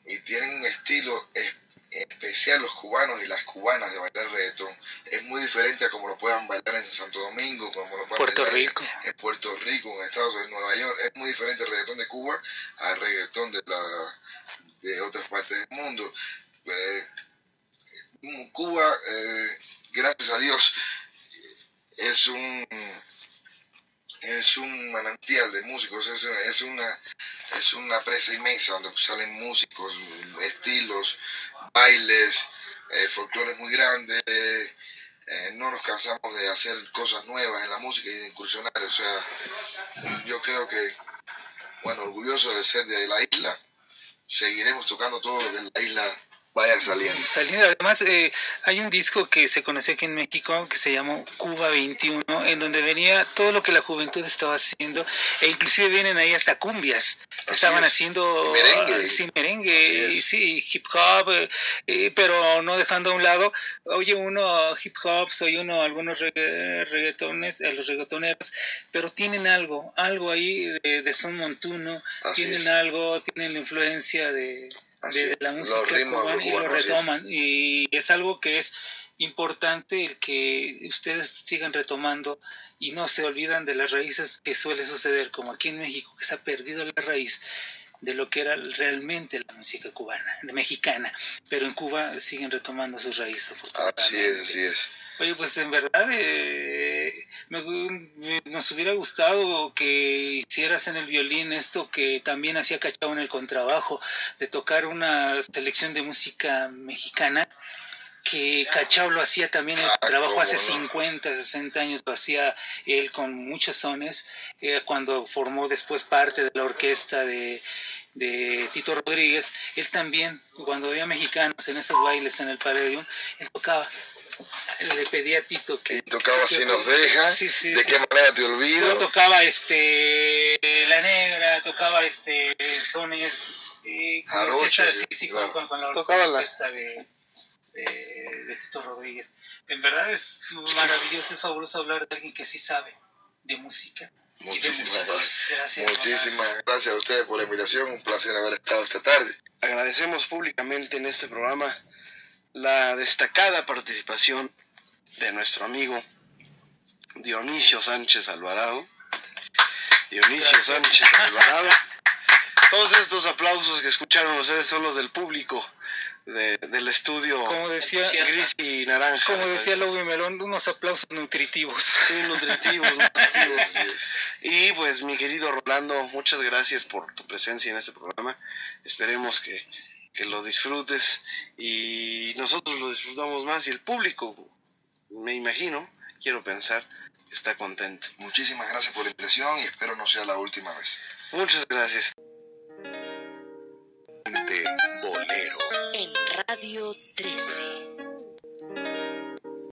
y tienen un estilo es- especial los cubanos y las cubanas de bailar reggaetón. Es muy diferente a como lo puedan bailar en Santo Domingo, como lo puedan Puerto bailar Rico. En, Puerto Rico, en Estados Unidos, en Nueva York. Es muy diferente el reggaetón de Cuba al reggaetón de, la, de otras partes del mundo. Eh, Cuba, eh, gracias a Dios, es un es un manantial de músicos, es, es una es una presa inmensa donde salen músicos, estilos, bailes, eh, folclores muy grandes. eh, no nos cansamos de hacer cosas nuevas en la música y de incursionar. O sea, yo creo que, bueno, orgulloso de ser de la isla, seguiremos tocando todo lo que la isla vaya saliendo. Saliendo, además, eh, hay un disco que se conoció aquí en México que se llamó Cuba 21, en donde venía todo lo que la juventud estaba haciendo, e inclusive vienen ahí hasta cumbias que estaban es. haciendo Y merengue. ah, sí, merengue, y sí, hip hop, eh, eh, pero no dejando a un lado, oye uno hip hop, oye uno algunos regga- reggaetones, a los reggaetoneros, pero tienen algo, algo ahí de, de son montuno, Así tienen es. algo, tienen la influencia de, Así de la Los música ritmos cubana y lo sí. retoman y es algo que es importante el que ustedes sigan retomando y no se olvidan de las raíces que suele suceder como aquí en México que se ha perdido la raíz de lo que era realmente la música cubana, mexicana, pero en Cuba siguen retomando sus raíces. Así es, así es. Oye, pues en verdad eh, me me- nos hubiera gustado que hicieras en el violín esto que también hacía Cachao en el contrabajo, de tocar una selección de música mexicana, que Cachao lo hacía también en el trabajo hace no. 50, 60 años, lo hacía él con muchos sones, eh, cuando formó después parte de la orquesta de, de Tito Rodríguez, él también, cuando había mexicanos en esos bailes en el Palladium, él tocaba le pedí a Tito que Y tocaba Si nos deja, Sí, sí, de sí. qué manera te Yo olvido. tocaba este la negra tocaba este sones eh, con la orquesta, sí, claro. con, con la Tocaba la- orquesta de, de, de Tito Rodríguez en verdad es maravilloso es fabuloso hablar de alguien que sí sabe de música Muchísimas gracias. Muchísimas gracias a ustedes por la invitación. Un placer haber estado esta tarde. Agradecemos públicamente en este programa la destacada participación de nuestro amigo Dionisio Sánchez Alvarado. Dionisio Sánchez Alvarado. Todos estos aplausos que escucharon ustedes son los del público de- del estudio Como decía, gris y naranja. como decía Lobo y Melón, unos aplausos nutritivos. Sí, nutritivos, nutritivos. Y pues mi querido Rolando, muchas gracias por tu presencia en este programa. Esperemos que, que lo disfrutes y nosotros lo disfrutamos más y el público, me imagino, quiero pensar, está contento. Muchísimas gracias por la invitación y espero no sea la última vez. Muchas gracias. Bolero. En Radio 13.